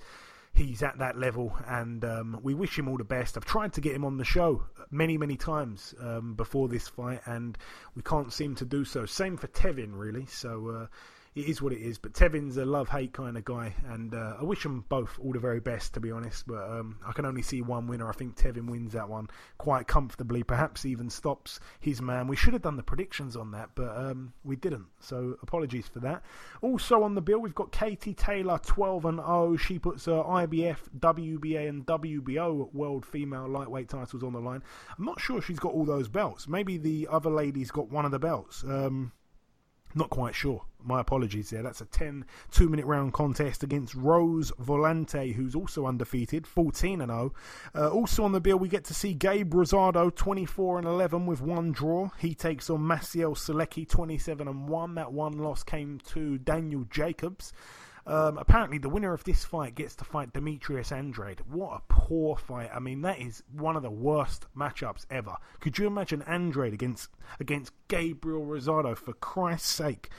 he's at that level, and um, we wish him all the best. I've tried to get him on the show many, many times um, before this fight, and we can't seem to do so. Same for Tevin, really. So. Uh, it is what it is. But Tevin's a love hate kind of guy, and uh, I wish them both all the very best, to be honest. But um, I can only see one winner. I think Tevin wins that one quite comfortably, perhaps even stops his man. We should have done the predictions on that, but um, we didn't. So apologies for that. Also on the bill, we've got Katie Taylor, 12 and 0. She puts her IBF, WBA, and WBO World Female Lightweight titles on the line. I'm not sure she's got all those belts. Maybe the other lady's got one of the belts. Um, not quite sure. My apologies there. That's a 10 two minute round contest against Rose Volante, who's also undefeated, 14 and 0. Uh, also on the bill, we get to see Gabe Rosado, 24 and 11 with one draw. He takes on Maciej Sulecki, 27 and 1. That one loss came to Daniel Jacobs. Um, apparently, the winner of this fight gets to fight Demetrius Andrade. What a poor fight! I mean, that is one of the worst matchups ever. Could you imagine Andrade against against Gabriel Rosado? For Christ's sake!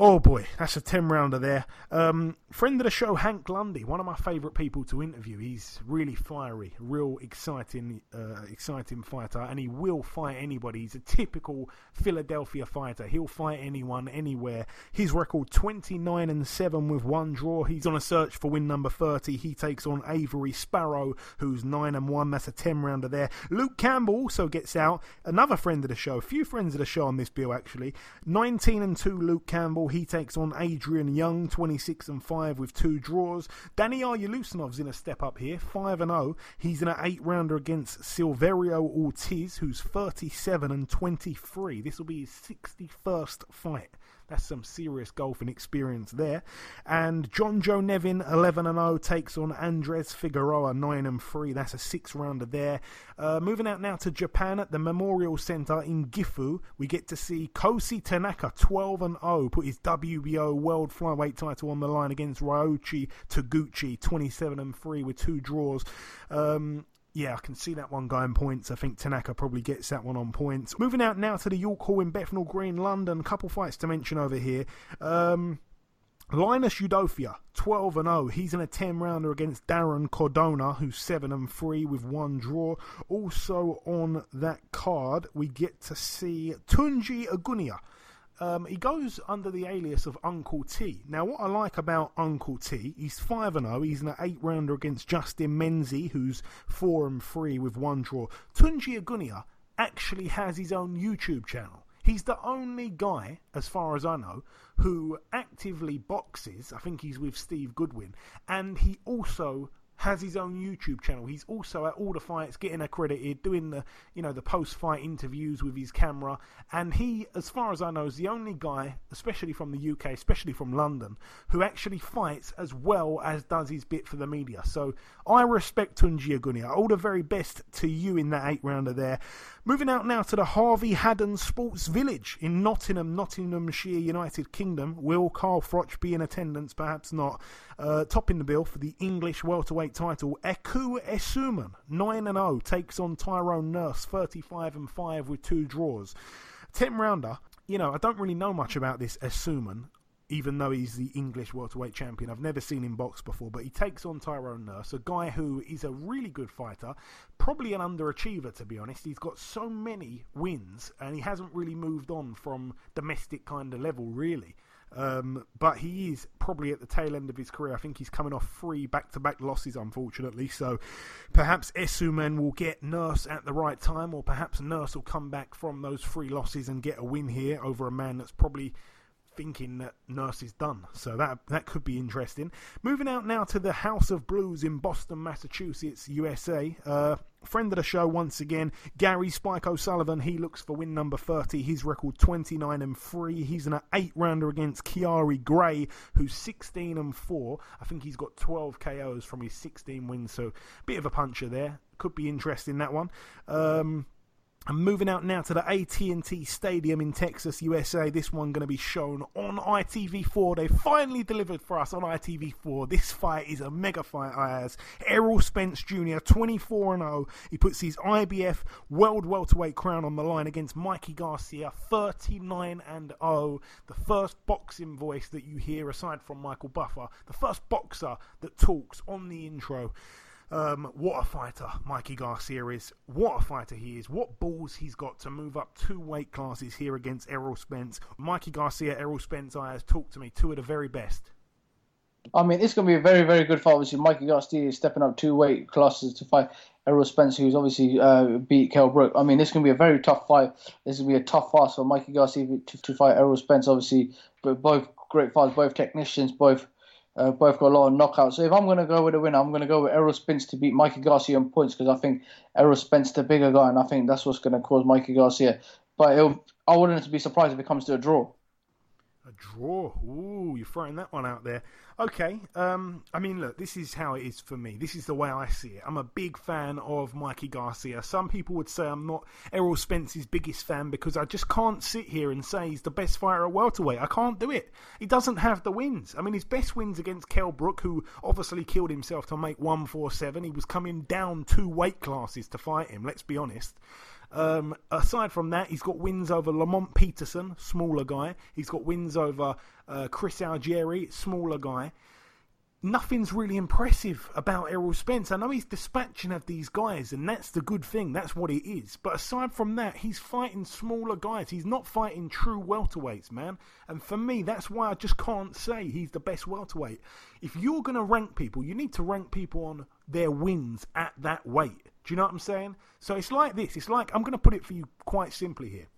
Oh boy, that's a 10 rounder there. Um, friend of the show, Hank Lundy, one of my favourite people to interview. He's really fiery, real exciting, uh, exciting fighter, and he will fight anybody. He's a typical Philadelphia fighter. He'll fight anyone, anywhere. His record 29 and 7 with one draw. He's on a search for win number 30. He takes on Avery Sparrow, who's 9 and 1. That's a 10 rounder there. Luke Campbell also gets out. Another friend of the show, a few friends of the show on this bill actually. 19 and 2, Luke Campbell. He takes on Adrian Young, 26 and 5 with two draws. Daniyar Yeleussinov's in a step up here, 5 and 0. He's in an 8 rounder against Silverio Ortiz, who's 37 and 23. This will be his 61st fight. That's some serious golfing experience there. And John Joe Nevin, 11 and 0, takes on Andres Figueroa, 9 and 3. That's a six rounder there. Uh, moving out now to Japan at the Memorial Center in Gifu, we get to see Kosei Tanaka, 12 and 0, put his WBO World Flyweight title on the line against Ryoichi Taguchi, 27 and 3 with two draws. Um, yeah, I can see that one going points. I think Tanaka probably gets that one on points. Moving out now to the York Hall in Bethnal Green, London. Couple fights to mention over here. Um, Linus Udofia, 12 and 0. He's in a 10 rounder against Darren Cordona, who's 7 and 3 with one draw. Also on that card, we get to see Tunji Agunia. Um, he goes under the alias of Uncle T. Now, what I like about Uncle T, he's 5 and 0. He's an 8 rounder against Justin Menzie, who's 4 and 3 with one draw. Tunji Agunia actually has his own YouTube channel. He's the only guy, as far as I know, who actively boxes. I think he's with Steve Goodwin. And he also has his own YouTube channel. He's also at all the fights, getting accredited, doing the you know the post-fight interviews with his camera. And he, as far as I know, is the only guy, especially from the UK, especially from London, who actually fights as well as does his bit for the media. So I respect Tunji Agunia. All the very best to you in that eight rounder there. Moving out now to the Harvey Hadden Sports Village in Nottingham, Nottinghamshire, United Kingdom. Will Carl Froch be in attendance? Perhaps not. Uh, topping the bill for the English welterweight title, Eku Essuman, 9 and 0, takes on Tyrone Nurse, 35 and 5 with two draws. Tim rounder. You know, I don't really know much about this Essuman even though he's the English welterweight champion. I've never seen him box before, but he takes on Tyrone Nurse, a guy who is a really good fighter, probably an underachiever to be honest. He's got so many wins, and he hasn't really moved on from domestic kind of level, really. Um, but he is probably at the tail end of his career. I think he's coming off three back to back losses, unfortunately. So perhaps Essuman will get Nurse at the right time, or perhaps Nurse will come back from those three losses and get a win here over a man that's probably thinking that Nurse is done. So that that could be interesting. Moving out now to the House of Blues in Boston, Massachusetts, USA. Uh, friend of the show once again, Gary Spike O'Sullivan. He looks for win number 30. His record 29 and 3. He's in an 8 rounder against Kiari Gray, who's 16 and 4. I think he's got 12 KOs from his 16 wins, so bit of a puncher there. Could be interesting that one. Um, I'm moving out now to the AT&T Stadium in Texas, USA. This one going to be shown on ITV4. They finally delivered for us on ITV4. This fight is a mega fight, Ayaz. Errol Spence Jr., 24 and 0. He puts his IBF World Welterweight crown on the line against Mikey Garcia, 39 and 0. The first boxing voice that you hear aside from Michael Buffer, the first boxer that talks on the intro. Um, what a fighter Mikey Garcia is. What a fighter he is. What balls he's got to move up two weight classes here against Errol Spence. Mikey Garcia, Errol Spence, I has talked to me. Two of the very best. I mean, it's going to be a very, very good fight. Obviously, Mikey Garcia is stepping up two weight classes to fight Errol Spence, who's obviously uh, beat Kell Brook. I mean, this is going to be a very tough fight. This is going to be a tough fight for Mikey Garcia to, to fight Errol Spence. Obviously, but both great fighters, both technicians, both uh, both got a lot of knockouts. So if I'm going to go with a winner, I'm going to go with Errol Spence to beat Mikey Garcia on points because I think Errol Spence the bigger guy, and I think that's what's going to cause Mikey Garcia. But I wouldn't be surprised if it comes to a draw. A draw. Ooh, you're throwing that one out there. Okay. Um, I mean, look, this is how it is for me. This is the way I see it. I'm a big fan of Mikey Garcia. Some people would say I'm not Errol Spence's biggest fan because I just can't sit here and say he's the best fighter at welterweight. I can't do it. He doesn't have the wins. I mean, his best wins against Kell Brook, who obviously killed himself to make 147. He was coming down two weight classes to fight him, let's be honest. Um, aside from that, he's got wins over Lamont Peterson, smaller guy. He's got wins over uh, Chris Algieri, smaller guy. Nothing's really impressive about Errol Spence. I know he's dispatching of these guys, and that's the good thing. That's what it is. But aside from that, he's fighting smaller guys. He's not fighting true welterweights, man. And for me, that's why I just can't say he's the best welterweight. If you're going to rank people, you need to rank people on their wins at that weight. Do you know what I'm saying? So it's like this. It's like, I'm going to put it for you quite simply here.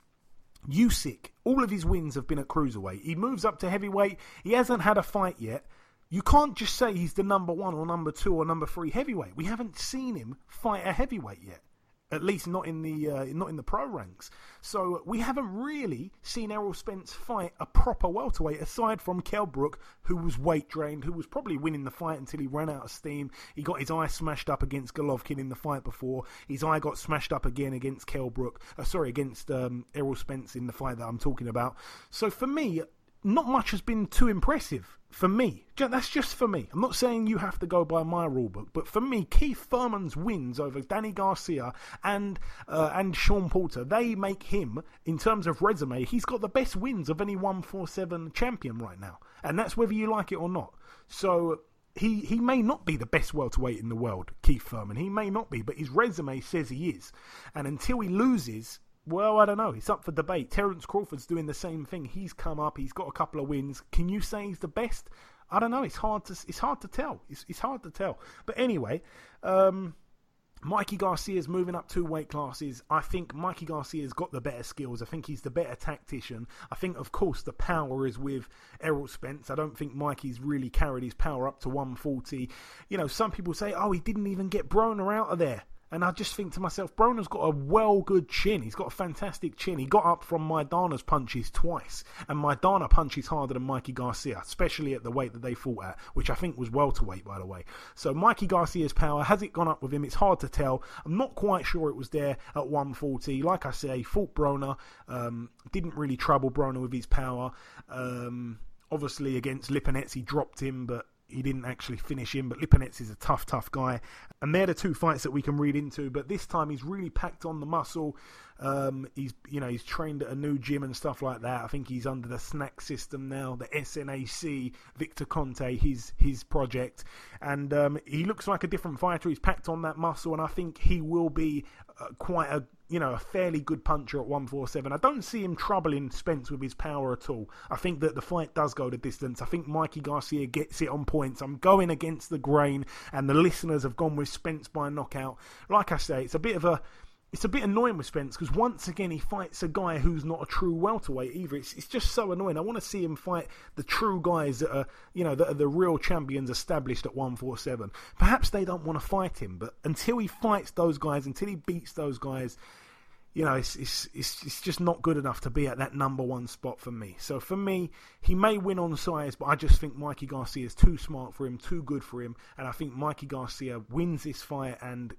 Usyk, all of his wins have been at cruiserweight. He moves up to heavyweight. He hasn't had a fight yet. You can't just say he's the number one or number two or number three heavyweight. We haven't seen him fight a heavyweight yet. At least not in the uh, not in the pro ranks. So we haven't really seen Errol Spence fight a proper welterweight aside from Kell Brook, who was weight drained, who was probably winning the fight until he ran out of steam. He got his eye smashed up against Golovkin in the fight before. His eye got smashed up again against Kell Brook. Uh, sorry, against um, Errol Spence in the fight that I'm talking about. So for me, not much has been too impressive for me. That's just for me. I'm not saying you have to go by my rulebook, but for me, Keith Thurman's wins over Danny Garcia and uh, and Sean Porter, they make him, in terms of resume, he's got the best wins of any 147 champion right now, and that's whether you like it or not. So he he may not be the best welterweight in the world, Keith Thurman. He may not be, but his resume says he is. And until he loses, well, I don't know. It's up for debate. Terence Crawford's doing the same thing. He's come up. He's got a couple of wins. Can you say he's the best? I don't know. It's hard to it's hard to tell. It's it's hard to tell. But anyway, um, Mikey Garcia's moving up two weight classes. I think Mikey Garcia's got the better skills. I think he's the better tactician. I think, of course, the power is with Errol Spence. I don't think Mikey's really carried his power up to 140. You know, some people say, oh, he didn't even get Broner out of there. And I just think to myself, Broner's got a well good chin. He's got a fantastic chin. He got up from Maidana's punches twice. And Maidana punches harder than Mikey Garcia, especially at the weight that they fought at, which I think was welterweight, by the way. So Mikey Garcia's power, has it gone up with him? It's hard to tell. I'm not quite sure it was there at 140. Like I say, fought Broner. Um, didn't really trouble Broner with his power. Um, obviously, against Lipinets, he dropped him, but he didn't actually finish him, but Lipinets is a tough, tough guy. And they're the two fights that we can read into. But this time he's really packed on the muscle. Um, he's you know he's trained at a new gym and stuff like that. I think he's under the snack system now, the SNAC, Victor Conte, his his project, and um, he looks like a different fighter. He's packed on that muscle, and I think he will be uh, quite a you know, a fairly good puncher at 147. I don't see him troubling Spence with his power at all. I think that the fight does go the distance. I think Mikey Garcia gets it on points. I'm going against the grain, and the listeners have gone with Spence by knockout. Like I say, it's a bit of a it's a bit annoying with Spence because once again he fights a guy who's not a true welterweight either. It's, it's just so annoying. I want to see him fight the true guys that are you know that are the real champions established at 147. Perhaps they don't want to fight him, but until he fights those guys, until he beats those guys, you know, it's, it's, it's, it's just not good enough to be at that number one spot for me. So for me, he may win on size, but I just think Mikey Garcia is too smart for him, too good for him, and I think Mikey Garcia wins this fight and,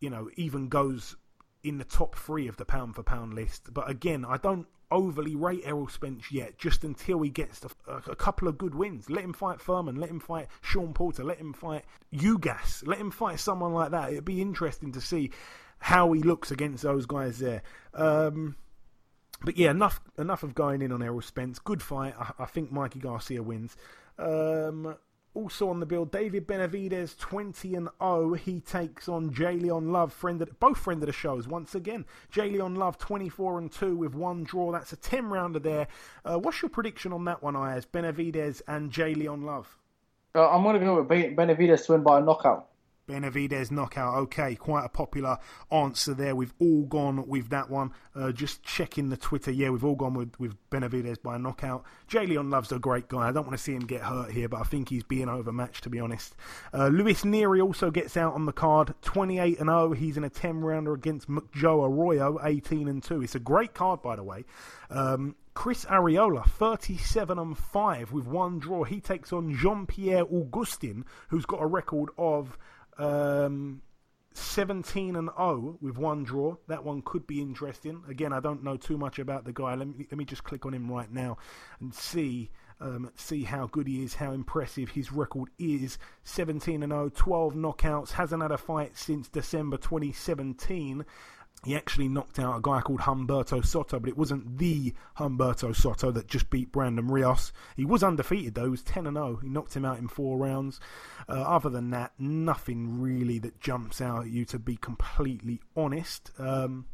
you know, even goes in the top three of the pound for pound list. But again, I don't overly rate Errol Spence yet, just until he gets a, a, couple of good wins. Let him fight Thurman, let him fight Sean Porter, let him fight Ugas, let him fight someone like that. It'd be interesting to see how he looks against those guys there. Um, but yeah, enough enough of going in on Errol Spence. Good fight. I, I think Mikey Garcia wins. Um, also on the bill, David Benavidez, 20 and 0. He takes on J'Leon Love, friend of, both friend of the shows once again. J'Leon Love, 24 and 2 with one draw. That's a 10 rounder there. Uh, what's your prediction on that one, Ayaz? Benavidez and J'Leon Love? Uh, I'm going to go with Benavidez to win by a knockout. Benavidez knockout. Okay, quite a popular answer there. We've all gone with that one. Uh, just checking the Twitter. Yeah, we've all gone with, with Benavidez by knockout. J'Leon Love's a great guy. I don't want to see him get hurt here, but I think he's being overmatched, to be honest. Uh, Luis Nery also gets out on the card. 28 and 0. He's in a 10 rounder against McJoe Arroyo, 18 and 2. It's a great card, by the way. Um, Chris Arreola, 37 and 5 with one draw. He takes on Jean Pierre Augustin, who's got a record of um, 17 and 0 with one draw. That one could be interesting. Again, I don't know too much about the guy. Let me let me just click on him right now and see um, see how good he is, how impressive his record is. 17 and 0, 12 knockouts. Hasn't had a fight since December 2017 he actually knocked out a guy called Humberto Soto, but it wasn't the Humberto Soto that just beat Brandon Rios. He was undefeated though; he was 10 and 0. He knocked him out in four rounds. Uh, other than that, nothing really that jumps out at you. To be completely honest, um,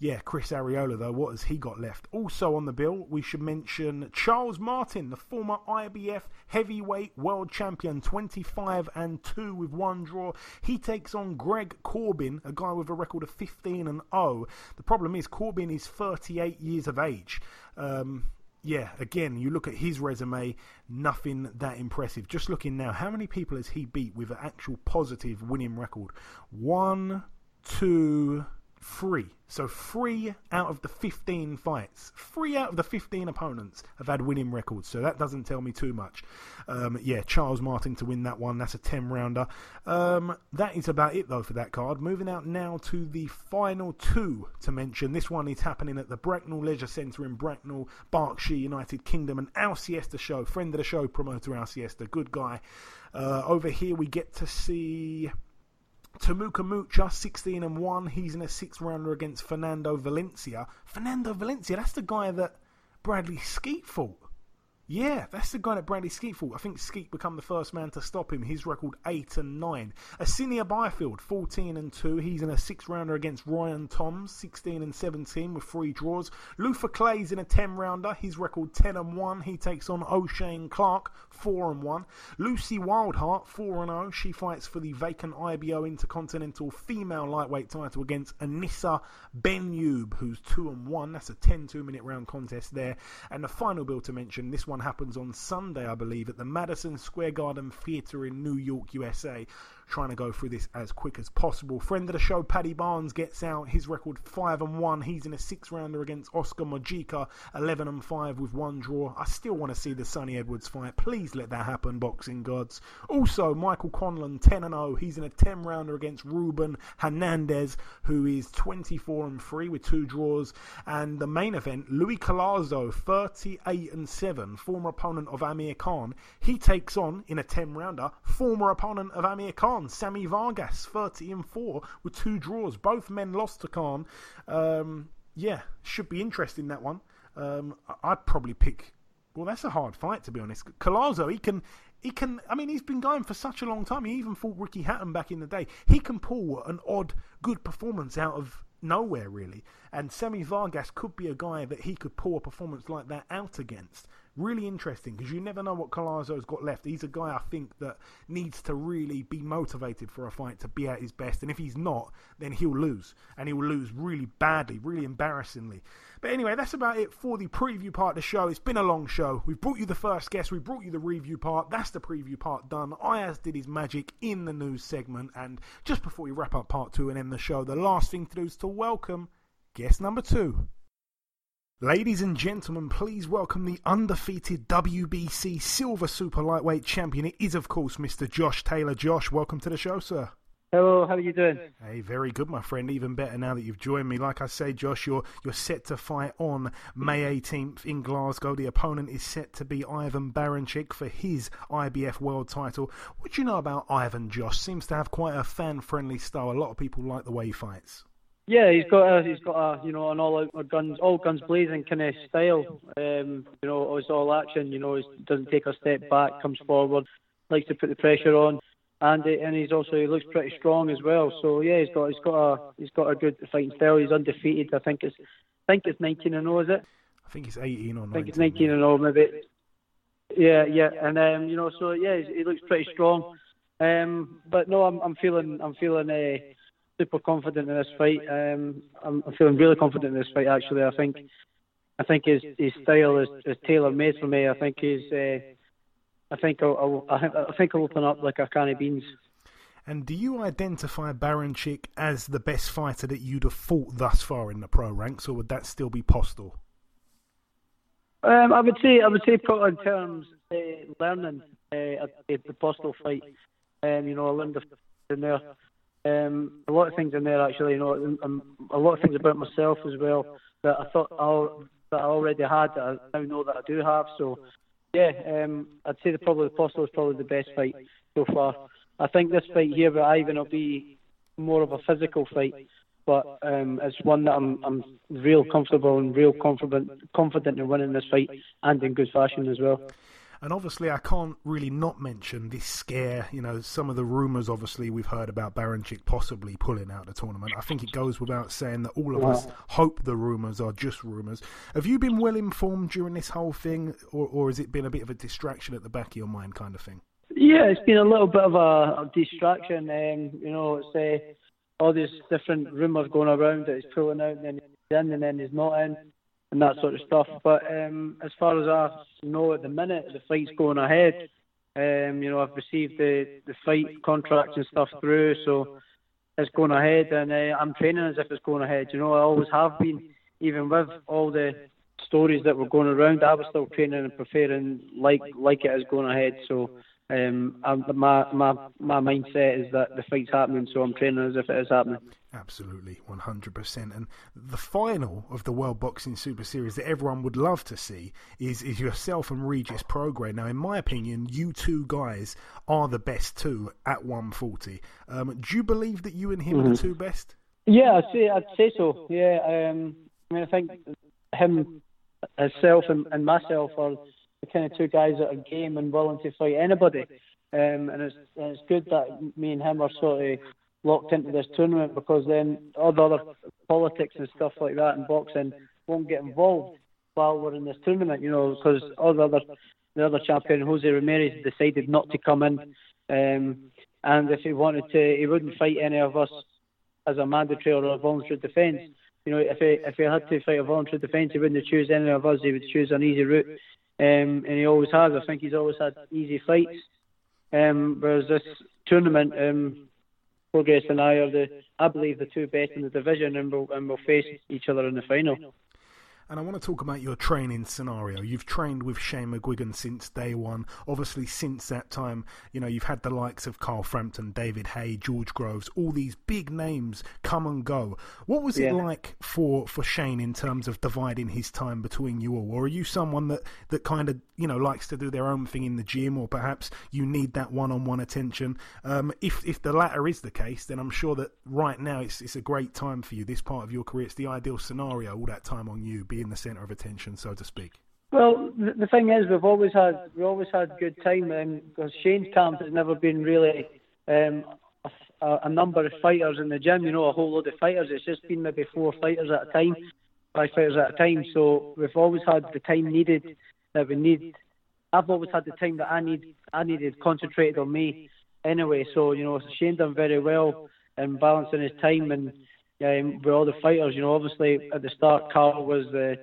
yeah, Chris Arreola, though, what has he got left? Also on the bill, we should mention Charles Martin, the former IBF heavyweight world champion, 25 and 2 with one draw. He takes on Greg Corbin, a guy with a record of 15 and 0. The problem is, Corbin is 38 years of age. Um, yeah, again, you look at his resume, nothing that impressive. Just looking now, how many people has he beat with an actual positive winning record? One, to three. So three out of the 15 fights, three out of the 15 opponents have had winning records. So that doesn't tell me too much. Um, yeah, Charles Martin to win that one. That's a 10 rounder. Um, that is about it though for that card. Moving out now to the final two to mention. This one is happening at the Bracknell Leisure Centre in Bracknell, Berkshire, United Kingdom. And Al Siesta show, friend of the show, promoter Al Siesta, good guy. Uh, over here we get to see. Tamuka Mucha, 16 and 1. He's in a six rounder against Fernando Valencia. Fernando Valencia, that's the guy that Bradley Skeet fought. Yeah, that's the guy that Bradley Skeet fought. I think Skeet become the first man to stop him. His record 8 and 9. Asinia Byfield, 14 and 2. He's in a six rounder against Ryan Toms, 16 and 17 with three draws. Luther Clay's in a 10 rounder. His record 10 and 1. He takes on O'Shane Clark, 4 and 1. Lucy Wildheart, 4 and 0. She fights for the vacant IBO Intercontinental female lightweight title against Anissa Benyub, who's 2 and 1. That's a 10 2 minute round contest there. And the final bill to mention, this one happens on Sunday, I believe, at the Madison Square Garden Theatre in New York, USA. Trying to go through this as quick as possible. Friend of the show, Paddy Barnes, gets out. His record 5 and 1. He's in a six rounder against Oscar Mojica, 11 and 5 with one draw. I still want to see the Sunny Edwards fight. Please let that happen, boxing gods. Also, Michael Conlon, 10 and 0. He's in a 10 rounder against Ruben Hernandez, who is 24 and 3 with two draws. And the main event, Louis Collazo, 38 and 7, former opponent of Amir Khan. He takes on, in a 10 rounder, former opponent of Amir Khan, Sammy Vargas, 30 and 4 with two draws. Both men lost to Khan. Um, yeah, should be interesting that one. Um, I'd probably pick. Well, that's a hard fight to be honest. Collazo, he can, he can. I mean, he's been going for such a long time. He even fought Ricky Hatton back in the day. He can pull an odd, good performance out of nowhere, really. And Sammy Vargas could be a guy that he could pull a performance like that out against. Really interesting because you never know what Collazo's got left. He's a guy I think that needs to really be motivated for a fight to be at his best. And if he's not, then he'll lose. And he will lose really badly, really embarrassingly. But anyway, that's about it for the preview part of the show. It's been a long show. We've brought you the first guest, we brought you the review part. That's the preview part done. Ayaz did his magic in the news segment. And just before we wrap up part two and end the show, the last thing to do is to welcome guest number two. Ladies and gentlemen, please welcome the undefeated WBC Silver Super Lightweight Champion. It is, of course, Mr. Josh Taylor. Josh, welcome to the show, sir. Hello, how are you doing? Hey, very good, my friend. Even better now that you've joined me. Like I say, Josh, you're you're set to fight on May 18th in Glasgow. The opponent is set to be Ivan Baranchyk for his IBF World Title. What do you know about Ivan? Josh seems to have quite a fan-friendly style. A lot of people like the way he fights. Yeah, he's got a he's got a you know an all out guns all guns blazing kind of style. Um, you know, it's all action. You know, he doesn't take a step back, comes forward, likes to put the pressure on, and and he's also he looks pretty strong as well. So yeah, he's got he's got a he's got a good fighting style. He's undefeated. I think it's I think it's 19 and 0, is it? I think it's 18 or 19. I think it's 19 and 0, maybe. Yeah, yeah, and um, you know, so yeah, he looks pretty strong. Um, but no, I'm I'm feeling I'm feeling uh, super confident in this fight. Um, I'm, I'm feeling really confident in this fight. Actually, I think I think his his style is, is tailor made for me. I think he's uh, I think I'll, I'll, I think I'll open up like a can of beans. And do you identify Baranchyk as the best fighter that you'd have fought thus far in the pro ranks, or would that still be Postol? Um, I would say I would say probably in terms uh, learning uh, the Postol fight. Um, you know, I learned in there. Um, a lot of things in there actually. You know, um, a lot of things about myself as well that I thought I, that I already had that I now know that I do have. So, yeah, um, I'd say the probably the Postol is probably the best fight so far. I think this fight here with Ivan will be more of a physical fight, but um, it's one that I'm I'm real comfortable and real confident confident in winning this fight and in good fashion as well. And obviously, I can't really not mention this scare. You know, some of the rumours, obviously, we've heard about Baranchyk possibly pulling out the tournament. I think it goes without saying that all of us hope the rumours are just rumours. Have you been well informed during this whole thing, or, or has it been a bit of a distraction at the back of your mind, kind of thing? Yeah, it's been a little bit of a, a distraction. Um, you know, it's uh, all these different rumours going around that he's pulling out and then he's in and then he's not in and that sort of stuff. But um, as far as I know at the minute, the fight's going ahead. Um, you know, I've received the, the fight contracts and stuff through, so it's going ahead, and uh, I'm training as if it's going ahead. You know, I always have been, even with all the stories that were going around. I was still training and preparing like like it is going ahead. So um, I'm, my my my mindset is that the fight's happening, so I'm training as if it is happening. Absolutely, 100%. And the final of the World Boxing Super Series that everyone would love to see is, is yourself and Regis Prograis. Now, in my opinion, you two guys are the best two at 140. Um, do you believe that you and him mm-hmm. are the two best? Yeah, I'd say, I'd say so. Yeah, um, I mean, I think him, himself, and, and myself are the kind of two guys that are game and willing to fight anybody. Um, and it's and it's good that me and him are sort of locked into this tournament because then all the other politics and stuff like that in boxing won't get involved while we're in this tournament. You know, because all the other the other champion Jose Ramirez decided not to come in, um, and if he wanted to, he wouldn't fight any of us as a mandatory or a voluntary defence. You know, if he if he had to fight a voluntary defence, he wouldn't choose any of us. He would choose an easy route, um, and he always has. I think he's always had easy fights. Um, whereas this tournament, um, Prograis and I are the, I believe, the two best in the division, and we'll and we'll face each other in the final. And I want to talk about your training scenario. You've trained with Shane McGuigan since day one. Obviously, since that time, you know, you've had the likes of Carl Frampton, David Haye, George Groves, all these big names come and go. What was yeah. it like for, for Shane in terms of dividing his time between you all? Or are you someone that, that kind of, you know, likes to do their own thing in the gym, or perhaps you need that one on one attention? Um, if, if the latter is the case, then I'm sure that right now it's, it's a great time for you, this part of your career. It's the ideal scenario, all that time on you being the centre of attention, so to speak? Well, the thing is, we've always had we always had good time, and because Shane's camp has never been really um, a, a, number of fighters in the gym. You know, a whole load of fighters. It's just been maybe four fighters at a time, five fighters at a time. So we've always had the time needed that we need. I've always had the time that I need. I needed concentrated on me anyway. So you know, Shane done very well in balancing his time and um, with all the fighters. You know, obviously at the start, Carl was the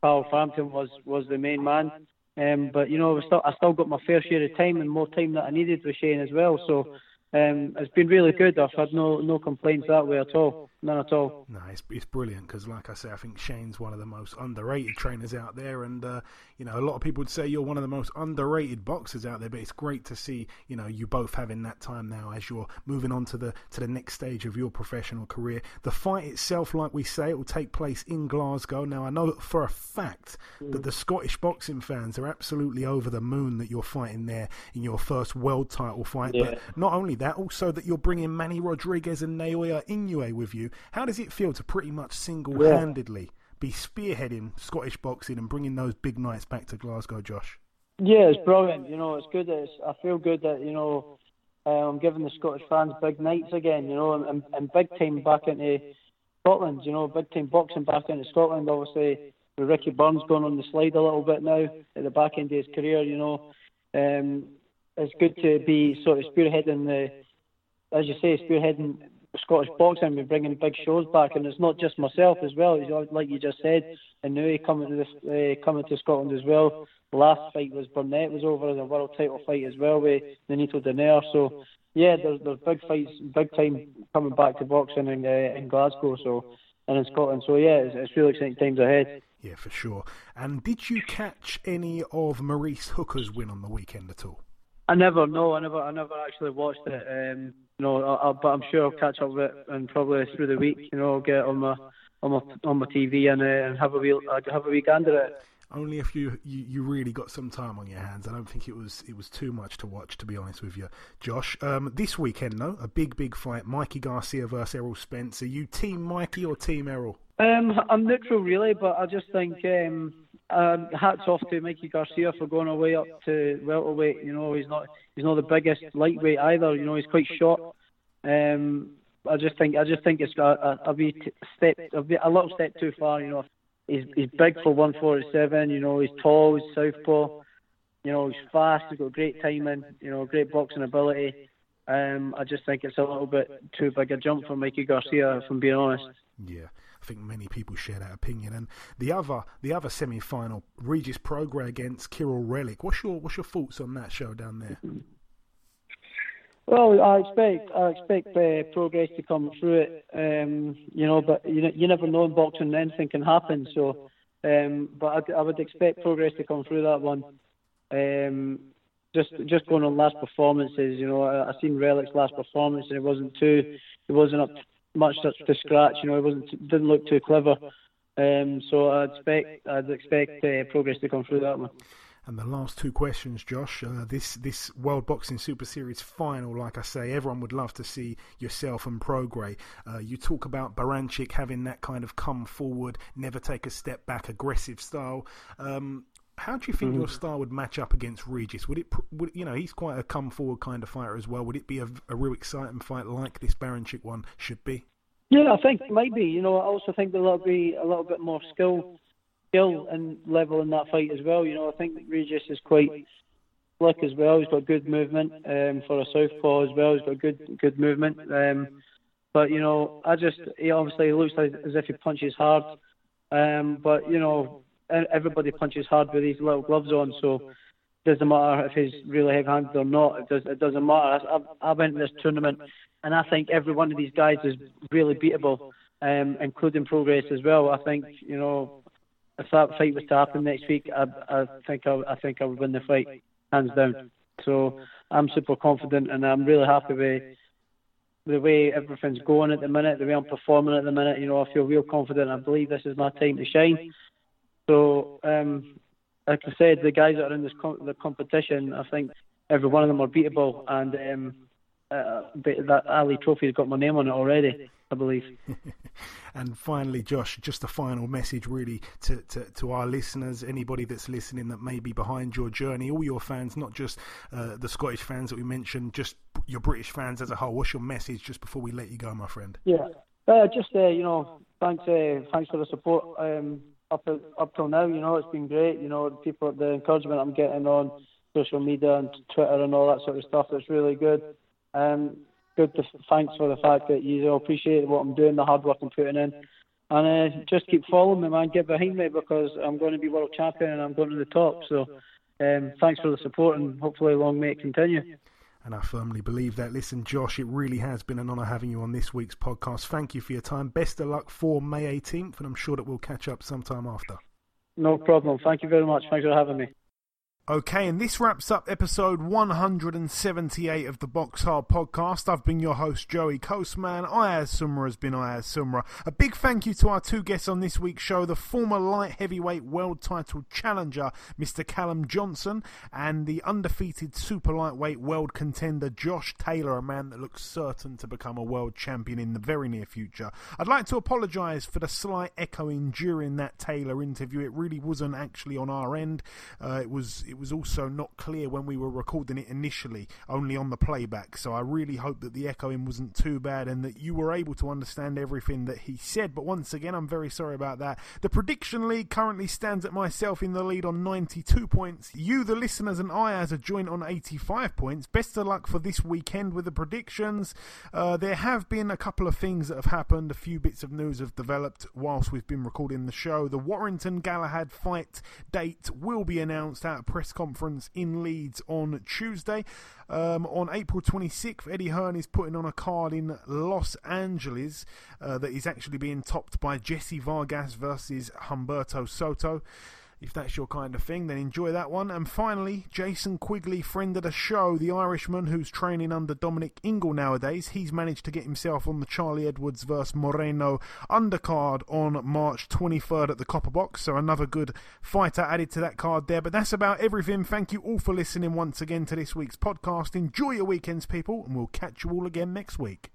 Carl Frampton was was the main man. Um, but you know, I still, I still got my fair share of time and more time that I needed with Shane as well. So um, it's been really good. I've had no no complaints that way at all. None at all. No, it's, it's brilliant because, like I say, I think Shane's one of the most underrated trainers out there, and uh, you know, a lot of people would say you're one of the most underrated boxers out there. But it's great to see, you know, you both having that time now as you're moving on to the to the next stage of your professional career. The fight itself, like we say, it will take place in Glasgow. Now, I know for a fact mm. that the Scottish boxing fans are absolutely over the moon that you're fighting there in your first world title fight. Yeah. But not only that, also that you're bringing Manny Rodriguez and Naoya Inoue with you. How does it feel to pretty much single-handedly yeah. be spearheading Scottish boxing and bringing those big nights back to Glasgow, Josh? Yeah, it's brilliant. You know, it's good. It's, I feel good that you know uh, I'm giving the Scottish fans big nights again. You know, and, and big time back into Scotland. You know, big time boxing back into Scotland. Obviously, with Ricky Burns going on the slide a little bit now at the back end of his career. You know, um, it's good to be sort of spearheading the, as you say, spearheading Scottish boxing. We're bringing big shows back, and it's not just myself as well. Like you just said, and now coming to this, uh, coming to Scotland as well. Last fight was Burnett was over as a world title fight as well with Nonito Donaire. So yeah, there's there's big fights, big time coming back to boxing in uh, in Glasgow. So and in Scotland. So yeah, it's, it's really exciting times ahead. Yeah, for sure. And did you catch any of Maurice Hooker's win on the weekend at all? I never know. I never, I never actually watched it. Um, you know, I, I, but I'm sure I'll catch up with it and probably through the week. You know, I'll get on my on my on my TV and, uh, and have a wee have a wee gander at it. Only if you, you, you really got some time on your hands. I don't think it was it was too much to watch, to be honest with you, Josh. Um, this weekend, though, a big big fight: Mikey Garcia versus Errol Spence. Are you Team Mikey or Team Errol? Um, I'm neutral, really, but I just think um, um, hats off to Mikey Garcia for going away up to welterweight. You know, he's not he's not the biggest lightweight either. You know, he's quite short. Um, I just think I just think it's a, a, a wee step a, wee, a little step too far. You know, he's he's big for 147. You know, he's tall, he's southpaw. You know, he's fast. He's got great timing. You know, great boxing ability. Um, I just think it's a little bit too big a jump for Mikey Garcia, if I'm being honest. Yeah. I think many people share that opinion. And the other, the other semi-final, Regis Prograis against Kirill Relikh. What's your, what's your thoughts on that show down there? Well, I expect I expect uh, Prograis to come through it, um, you know. But you you never know in boxing; anything can happen. So, um, but I, I would expect Prograis to come through that one. Um, just just going on last performances, you know, I, I seen Relikh's last performance and it wasn't too, it wasn't up much to scratch. You know, it wasn't didn't look too clever. Um, so I'd expect I'd expect uh, Prograis to come through that one. And the last two questions, Josh. Uh, this this World Boxing Super Series final, like I say, everyone would love to see yourself and Prograis. Uh, you talk about Baranchyk having that kind of come forward, never take a step back, aggressive style. Um, how do you think mm-hmm. your style would match up against Regis? Would it, would, you know, he's quite a come forward kind of fighter as well. Would it be a, a real exciting fight like this Baranchyk one should be? Yeah, I think it might be. You know, I also think there'll be a little bit more skill, skill and level in that fight as well. You know, I think Regis is quite slick as well. He's got good movement um, for a southpaw as well. He's got good good movement. Um, but you know, I just he obviously looks like as if he punches hard. Um, but you know, everybody punches hard with these little gloves on, so it doesn't matter if he's really heavy-handed or not. It, does, it doesn't matter. I, I went to this tournament, and I think every one of these guys is really beatable, um, including Prograis as well. I think you know if that fight was to happen next week, I, I think I, I think I would win the fight hands down. So I'm super confident, and I'm really happy with the way everything's going at the minute, the way I'm performing at the minute. You know, I feel real confident. I believe this is my time to shine. So, um, like I said, the guys that are in this com- the competition, I think every one of them are beatable, and um, uh, that Ali Trophy's got my name on it already. I believe. and finally, Josh, just a final message really to, to, to, our listeners, anybody that's listening that may be behind your journey, all your fans, not just uh, the Scottish fans that we mentioned, just your British fans as a whole. What's your message just before we let you go, my friend? Yeah, uh, just uh, you know, thanks, uh, thanks for the support. Um, up up till now, you know, it's been great. You know, the people, the encouragement I'm getting on social media and Twitter and all that sort of stuff. It's really good. Um, good. To, thanks for the fact that you appreciate what I'm doing, the hard work I'm putting in, and uh, just keep following me, man. Get behind me because I'm going to be world champion and I'm going to the top. So, um, thanks for the support and hopefully long may it continue and I firmly believe that. Listen, Josh, it really has been an honour having you on this week's podcast. Thank you for your time. Best of luck for May 18th, and I'm sure that we'll catch up sometime after. No problem. Thank you very much. Thanks for having me. Okay, and this wraps up episode 178 of the Box Hard podcast. I've been your host, Joey Coastman. Ayaz Sumra has been Ayaz Sumra. A big thank you to our two guests on this week's show the former light heavyweight world title challenger, Mr. Callum Johnson, and the undefeated super lightweight world contender, Josh Taylor, a man that looks certain to become a world champion in the very near future. I'd like to apologise for the slight echoing during that Taylor interview. It really wasn't actually on our end. Uh, it was. It was also not clear when we were recording it initially, only on the playback. So I really hope that the echoing wasn't too bad and that you were able to understand everything that he said. But once again, I'm very sorry about that. The prediction league currently stands at myself in the lead on 92 points. You, the listeners, and Ayaz a joint on 85 points. Best of luck for this weekend with the predictions. Uh, there have been a couple of things that have happened. A few bits of news have developed whilst we've been recording the show. The Warrington Galahad fight date will be announced at press press conference in Leeds on Tuesday. Um, on April 26th, Eddie Hearn is putting on a card in Los Angeles uh, that is actually being topped by Jesse Vargas versus Humberto Soto. If that's your kind of thing, then enjoy that one. And finally, Jason Quigley, friend of the show, the Irishman who's training under Dominic Ingle nowadays, he's managed to get himself on the Charlie Edwards vs Moreno undercard on March 23rd at the Copper Box. So another good fighter added to that card there. But that's about everything. Thank you all for listening once again to this week's podcast. Enjoy your weekends, people, and we'll catch you all again next week.